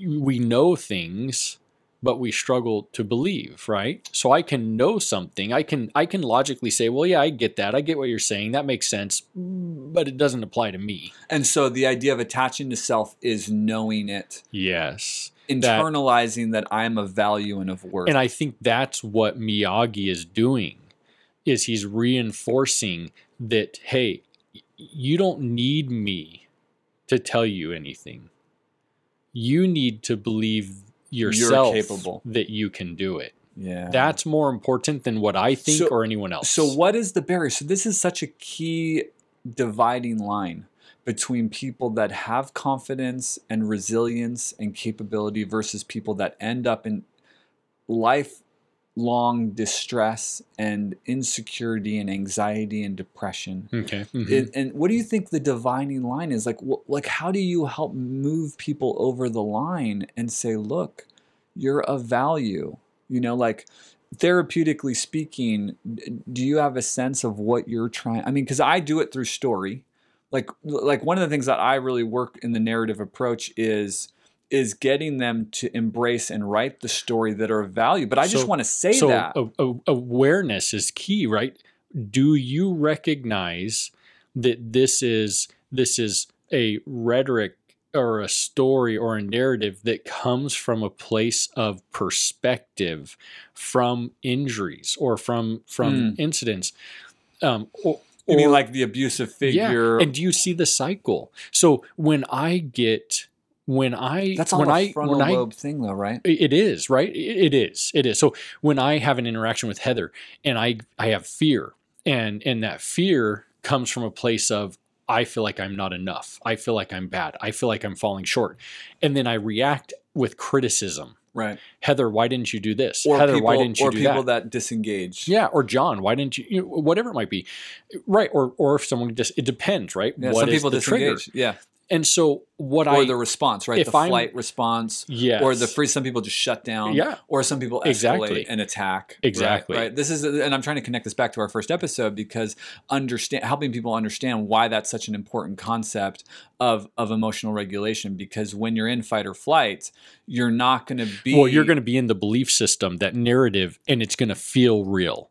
we know things but we struggle to believe right? So i can know something. I can i can logically say well yeah i get that. I get what you're saying. That makes sense but it doesn't apply to me. And so the idea of attaching to self is knowing it, yes. Internalizing that, I'm of value and of worth. and i think that's what miyagi is doing is he's reinforcing that hey you don't need me to tell you anything. You need to believe yourself capable. that you can do it yeah. that's more important than what i think So- or anyone else so what is the barrier? So this is such a key dividing line between people that have confidence and resilience and capability versus people that end up in life long distress and insecurity and anxiety and depression. Okay. mhm. And, and what do you think the divining line is? Like, wh- like how do you help move people over the line and say, look, you're of value? You know, like therapeutically speaking, do you have a sense of what you're trying? I mean, because I do it through story. Like, like one of the things that I really work in the narrative approach is is getting them to embrace and write the story that are of value. But I just So- want to say so that. a- a- awareness is key, right? Do you recognize that this is this is a rhetoric or a story or a narrative that comes from a place of perspective from injuries or from from incidents um, or, you mean or- like the abusive figure? yeah. And do you see the cycle? So when I get when I That's all when a I frontal when I lobe thing, though, right? it is right it is it is so when i have an interaction with heather and i i have fear and and that fear comes from a place of i feel like i'm not enough i feel like i'm bad i feel like i'm falling short and then i react with criticism Right. heather why didn't you do this Or heather people, why didn't you do that? or people that disengage. yeah or john why didn't you, you know, whatever it might be right or or if someone just it depends right Yeah, What some is people the trigger disengage. Yeah. And so what Or i or the response, right? The I'm- flight response. yes Or the free. Some people just shut down. Yeah. Or some people escalate Exactly. and attack. Exactly. Right. This is, and I'm trying to connect this back to our first episode because understand helping people understand why that's such an important concept of of emotional regulation. Because when you're in fight or flight, you're not going to be well you're going to be in the belief system that narrative and it's going to feel real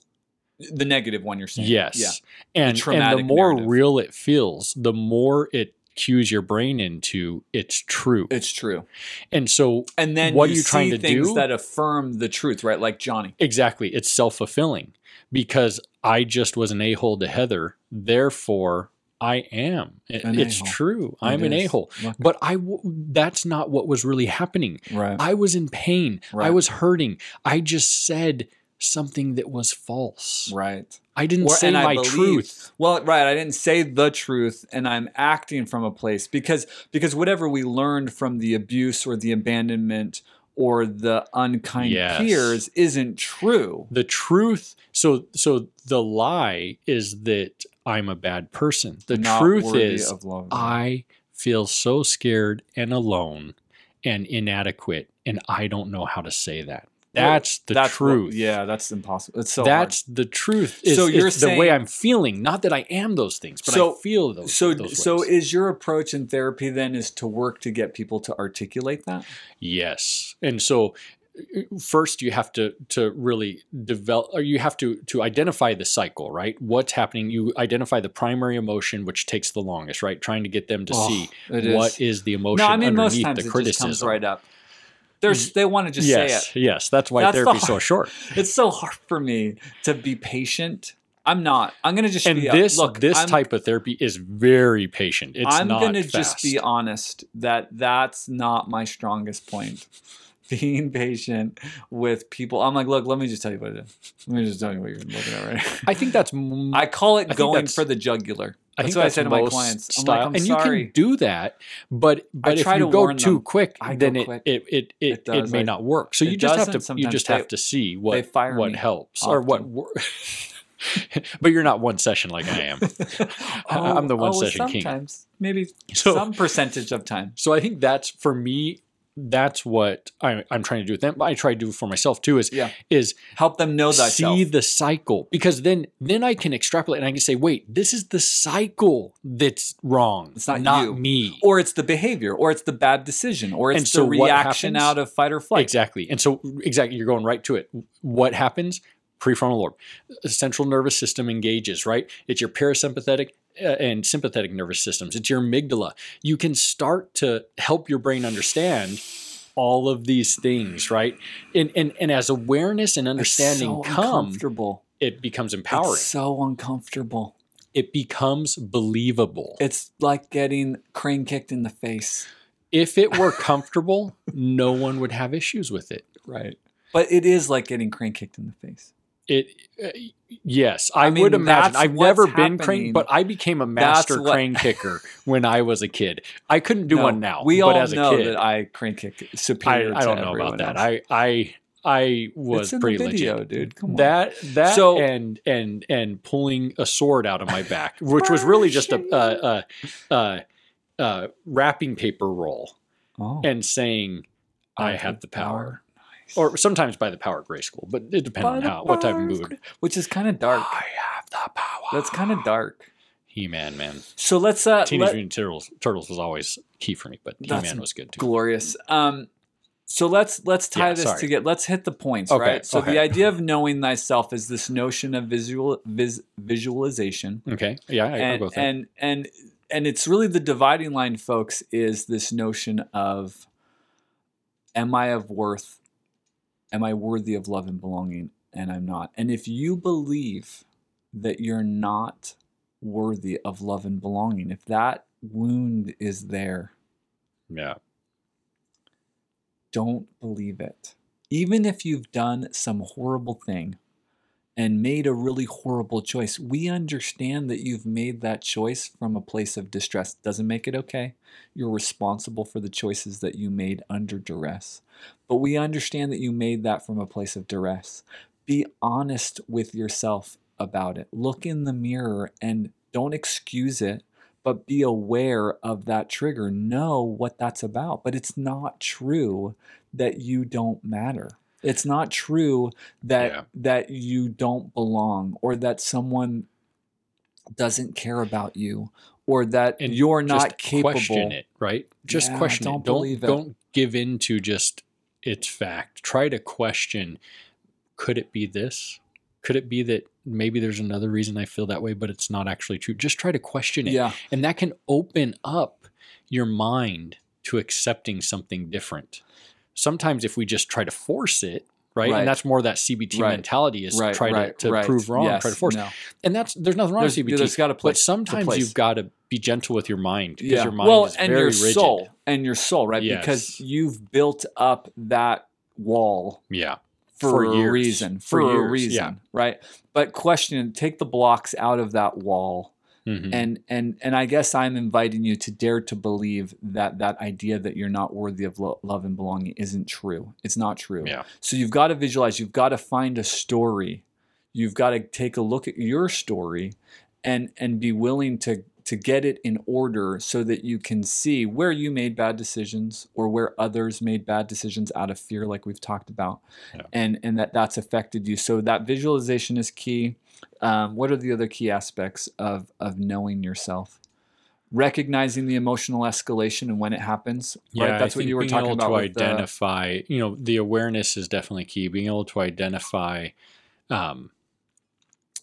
the negative one. You're saying. Yes. Yeah. And, and the more narrative. real it feels, the more it cues your brain into it's true. It's true. And so And then What you are you trying to do? that affirm the truth, right? Like Johnny. exactly, it's self-fulfilling because I just was an a-hole to Heather, therefore I am. An it's a-hole. true. I'm It an is. a-hole. Look. But I w- that's not what was really happening. Right. I was in pain. I was hurting. I just said something that was false. right. I didn't Or- say my believe- truth. Well, right. I didn't say the truth, and I'm acting from a place because because whatever we learned from the abuse or the abandonment or the unkind Yes. peers isn't true. the truth so so the lie is that i'm a bad person the Not truth is i feel so scared and alone and inadequate and i don't know how to say that that's the That's what- truth yeah, that's impossible. It's so that's the truth is, So you're is the way i'm feeling not that i am those things but So- i feel those So, those so is your approach in therapy then is to work to get people to articulate that? Yes. And so first you have to to really develop or you have to to identify the cycle, right? What's happening? You identify the primary emotion which takes the longest, right? Trying to get them to Oh, see it is. what is the emotion No, I mean most times the it criticism. just comes right up. There's mm. they want to just yes, say it. yes. That's why That's the therapy's so short. It's so hard for me to be patient. I'm not. I'm gonna just And be uh, this look. this I'm, type of therapy is very patient. It's I'm gonna fast. just be honest that that's not my strongest point. Being patient with people. I'm like, look, let me just tell you what it is. Let me just tell you what you're looking at right. I think that's I call it think going for the jugular. I That's think what I say to my clients. I'm style, like, I'm and sorry. you can do that, but but if you to go too them. quick, I then it, quick. it it it It it, may not work. So you just have to you just they- have to see what what helps or what. often. wor- but you're not one session like I am. I'm oh, the one oh, session king. sometimes, Maybe So- some percentage of time. So I think that's for me. That's what I, I'm trying to do with them. I try to do for myself too. Is Yeah. is Help them know thyself. see the cycle because then then I can extrapolate and I can say, wait, this is the cycle that's wrong. It's not you. me. or it's the behavior, or it's the bad decision, or it's And the what reaction out of fight or flight. Exactly. And so exactly you're going right to it. What happens? Prefrontal lobe. Central nervous system engages, right? It's your parasympathetic Uh, and sympathetic nervous systems. It's your amygdala. You can start to help your brain understand all of these things, right? And and, and as awareness and understanding so come, it becomes empowering. It's so uncomfortable. it becomes believable. It's like getting crane kicked in the face. if it were comfortable, no one would have issues with it. Right. But it is like getting crane kicked in the face. It uh, yes, I, I mean, would imagine. I've never been happening. crane, but I became a master what- crane kicker when I was a kid. I couldn't do No, one now. We but all as a know kid, that I crane kick superior I to don't know about that. else. I I I was pretty the video, legit. dude. Come on. That that So- and and and pulling a sword out of my back, which was really just a a, a, a, wrapping paper roll, oh, and saying, "I have the power." Or sometimes by the power of school, but it depends By on how what type of movie. Which is kind of dark. I have the power. That's kind of dark. He Man, man. So let's uh Teenage let- Mutant Turtles Turtles was always key for me, but He-Man was good too. glorious. Um so let's let's tie Yeah, this sorry. together. Let's hit the points, Okay, right? So okay. the idea of knowing thyself is this notion of visual vis, visualization. Okay, yeah, I, and go with that. and and and it's really the dividing line folks is this notion of am i of worth am i worthy of love and belonging? And i'm not. And if you believe that you're not worthy of love and belonging if that wound is there yeah, don't believe it. Even if you've done some horrible thing and made a really horrible choice, we understand that you've made that choice from a place of distress. Doesn't make it okay. You're responsible for the choices that you made under duress. But we understand that you made that from a place of duress. Be honest with yourself about it. Look in the mirror and don't excuse it, but be aware of that trigger. Know what that's about. But it's not true that you don't matter. It's not true that Yeah. that you don't belong or that someone doesn't care about you or that And you're not capable. question it, right? Just Yeah, question don't it. Don't believe it. don't give in to just its fact. Try to question. Could it be this? Could it be that maybe there's another reason I feel that way, but it's not actually true? Just try to question it, Yeah. and that can open up your mind to accepting something different. Sometimes, if we just try to force it. Right? Right. and that's more that CBT Right. mentality is Right, try to, to prove wrong, Yes, try to force, no. and that's there's nothing wrong There's, with CBT. there's got to play. but sometimes place. you've got to be gentle with your mind because yeah. your mind well, is and very your rigid. soul and your soul, right? Because you've built up that wall Yeah, for, For a reason. For For, a reason, yeah. right? But question: take the blocks out of that wall, Mhm. and and and I guess I'm inviting you to dare to believe that that idea that you're not worthy of lo- love and belonging isn't true. It's not true. yeah, So you've got to visualize, you've got to find a story. You've got to take a look at your story and and be willing to to get it in order so that you can see where you made bad decisions or where others made bad decisions out of fear like we've talked about. Yeah. And and that that's affected you. So that visualization is key. Um, what are the other key aspects of of knowing yourself? Recognizing the emotional escalation and when it happens, yeah. right? That's what you were being talking able about. to identify, you know, the awareness is definitely key. Being able to identify, um,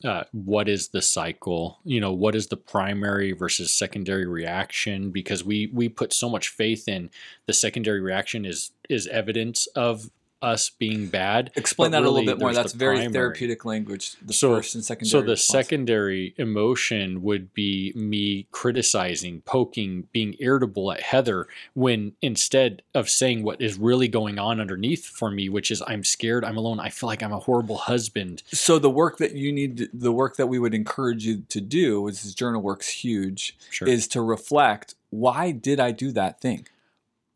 uh, what is the cycle? You know, what is the primary versus secondary reaction? Because we we put so much faith in the secondary reaction is is evidence of us being bad. Explain that a little bit more. That's the very primary. therapeutic language. The So- first and secondary. So the response. secondary emotion would be me criticizing, poking, being irritable at Heather when instead of saying what is really going on underneath for me, which is I'm scared, I'm alone, I feel like I'm a horrible husband. So the work that you need, the work that we would encourage you to do, which is journal work's huge, Sure. is to reflect. Why did I do that thing?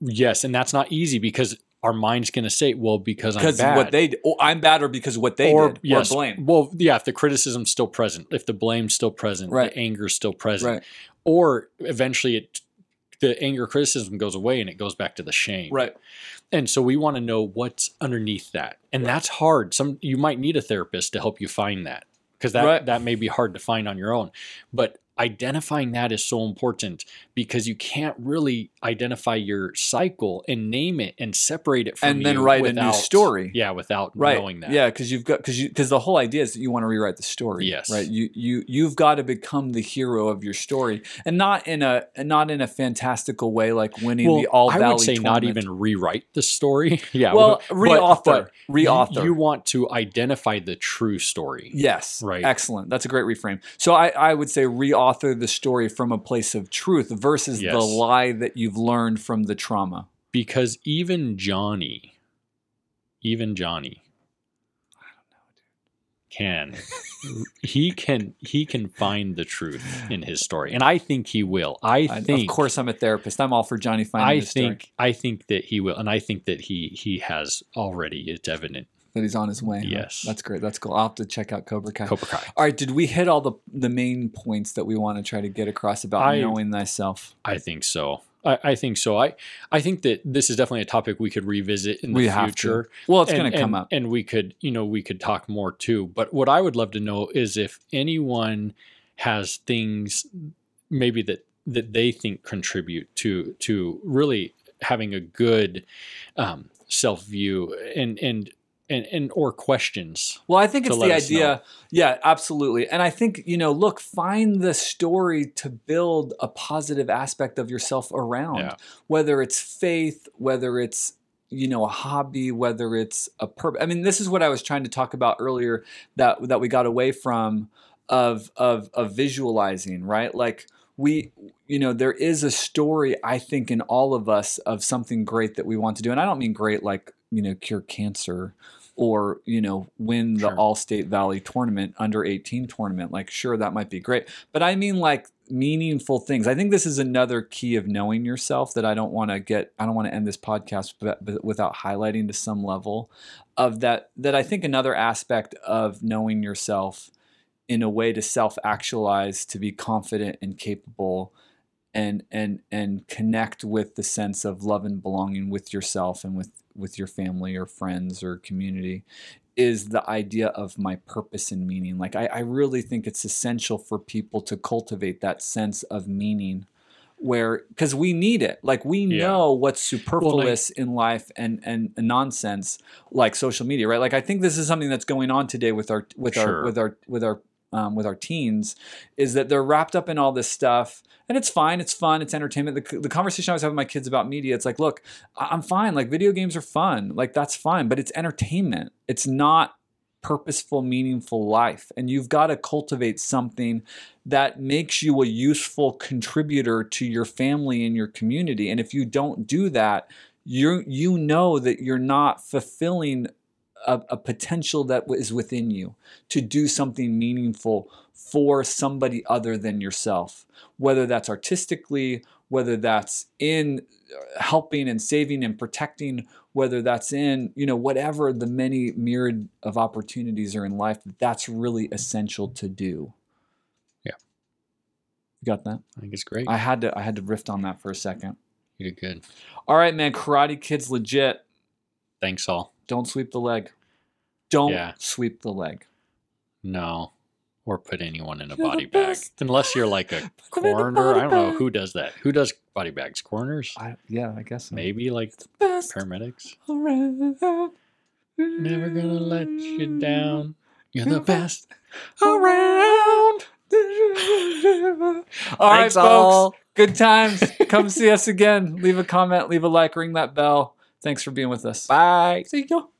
yes, and that's not easy because our mind's going to say, well, because I'm Because bad. what they, oh, I'm bad, or because what they or did, yes, or blame. Well, yeah, if the criticism's still present, if the blame's still present, Right. the anger's still present, Right, or eventually it the anger criticism goes away and it goes back to the shame. right. And so we want to know what's underneath that. And that's hard. Some you might need a therapist to help you find that because that Right. that may be hard to find on your own. But identifying that is so important because you can't really identify your cycle and name it and separate it from And then write a new story. Yeah, without Right. knowing that. Yeah, because you've got because you because the whole idea is that you want to rewrite the story. Yes. Right. You you you've got to become the hero of your story, and not in a not in a fantastical way like winning Well, the All I Valley. would say not even rewrite the story. yeah. Well, but- reauthor, but reauthor. You, you want to identify the true story. Yes. Right. Excellent. That's a great reframe. So I, I would say reauthor the story from a place of truth versus Yes. the lie that you've learned from the trauma. because even Johnny, even Johnny, can he can he can find the truth in his story, and I think he will. I I- think, of course, I'm a therapist. I'm all for Johnny finding I his story. think, I think that he will, and I think that he he has already. It's evident that he's on his way. huh? Yes. that's great. That's cool. I'll have to check out Cobra Kai. Cobra Kai. All right, did we hit all the the main points that we want to try to get across about I- knowing thyself? I think so. I, I think so. I I think that this is definitely a topic we could revisit in the We have to. future. Well, it's going to come and- up. and we could you know we could talk more too but what i would love to know is if anyone has things maybe that that they think contribute to to really having a good um, self view and and and and or questions Well, I think it's the idea. Yeah, absolutely. And I think, you know, look, find the story to build a positive aspect of yourself around, Yeah. whether it's faith, whether it's, you know, a hobby, whether it's a purpose. I mean, this is what I was trying to talk about earlier that that we got away from of of of visualizing, right? Like we you know there is a story i think in all of us of something great that we want to do and i don't mean great like you know cure cancer or you know win the Sure. all state valley tournament under 18 tournament like sure that might be great but i mean like meaningful things i think this is another key of knowing yourself that i don't want to get i don't want to end this podcast but, but without highlighting to some level of that that i think another aspect of knowing yourself in a way to self actualize to be confident and capable and and and connect with the sense of love and belonging with yourself and with with your family or friends or community is the idea of my purpose and meaning. Like i, I really think it's essential for people to cultivate that sense of meaning where because we need it. Like we Yeah. know what's superfluous in life and, and and nonsense like social media right? Like i think this is something that's going on today with our with our with our with our um, with our teens is that they're wrapped up in all this stuff and it's fine it's fun it's entertainment. The, the conversation i was having with my kids about media it's like look i'm fine like video games are fun like that's fine but it's entertainment. It's not purposeful meaningful life and you've got to cultivate something that makes you a useful contributor to your family and your community and if you don't do that you you know that you're not fulfilling a, a potential that is within you to do something meaningful for somebody other than yourself whether that's artistically whether that's in uh, helping and saving and protecting whether that's in you know whatever the many myriad of opportunities are in life that's really essential to do. Yeah. you got that? I think it's great. I had to i had to riff on that for a second. You did good. All right man. Karate kids legit thanks all don't sweep the leg don't Yeah. sweep the leg no or put anyone in a You're body bag unless you're like a Put them in a coroner i don't know bag. who does that who does body bags coroners I, yeah i guess so. maybe like best paramedics around. never gonna let you down you're the best around. All right, Thanks, folks. all. Good times. Come see us again. Leave a comment, leave a like, ring that bell. Thanks for being with us. bye See you.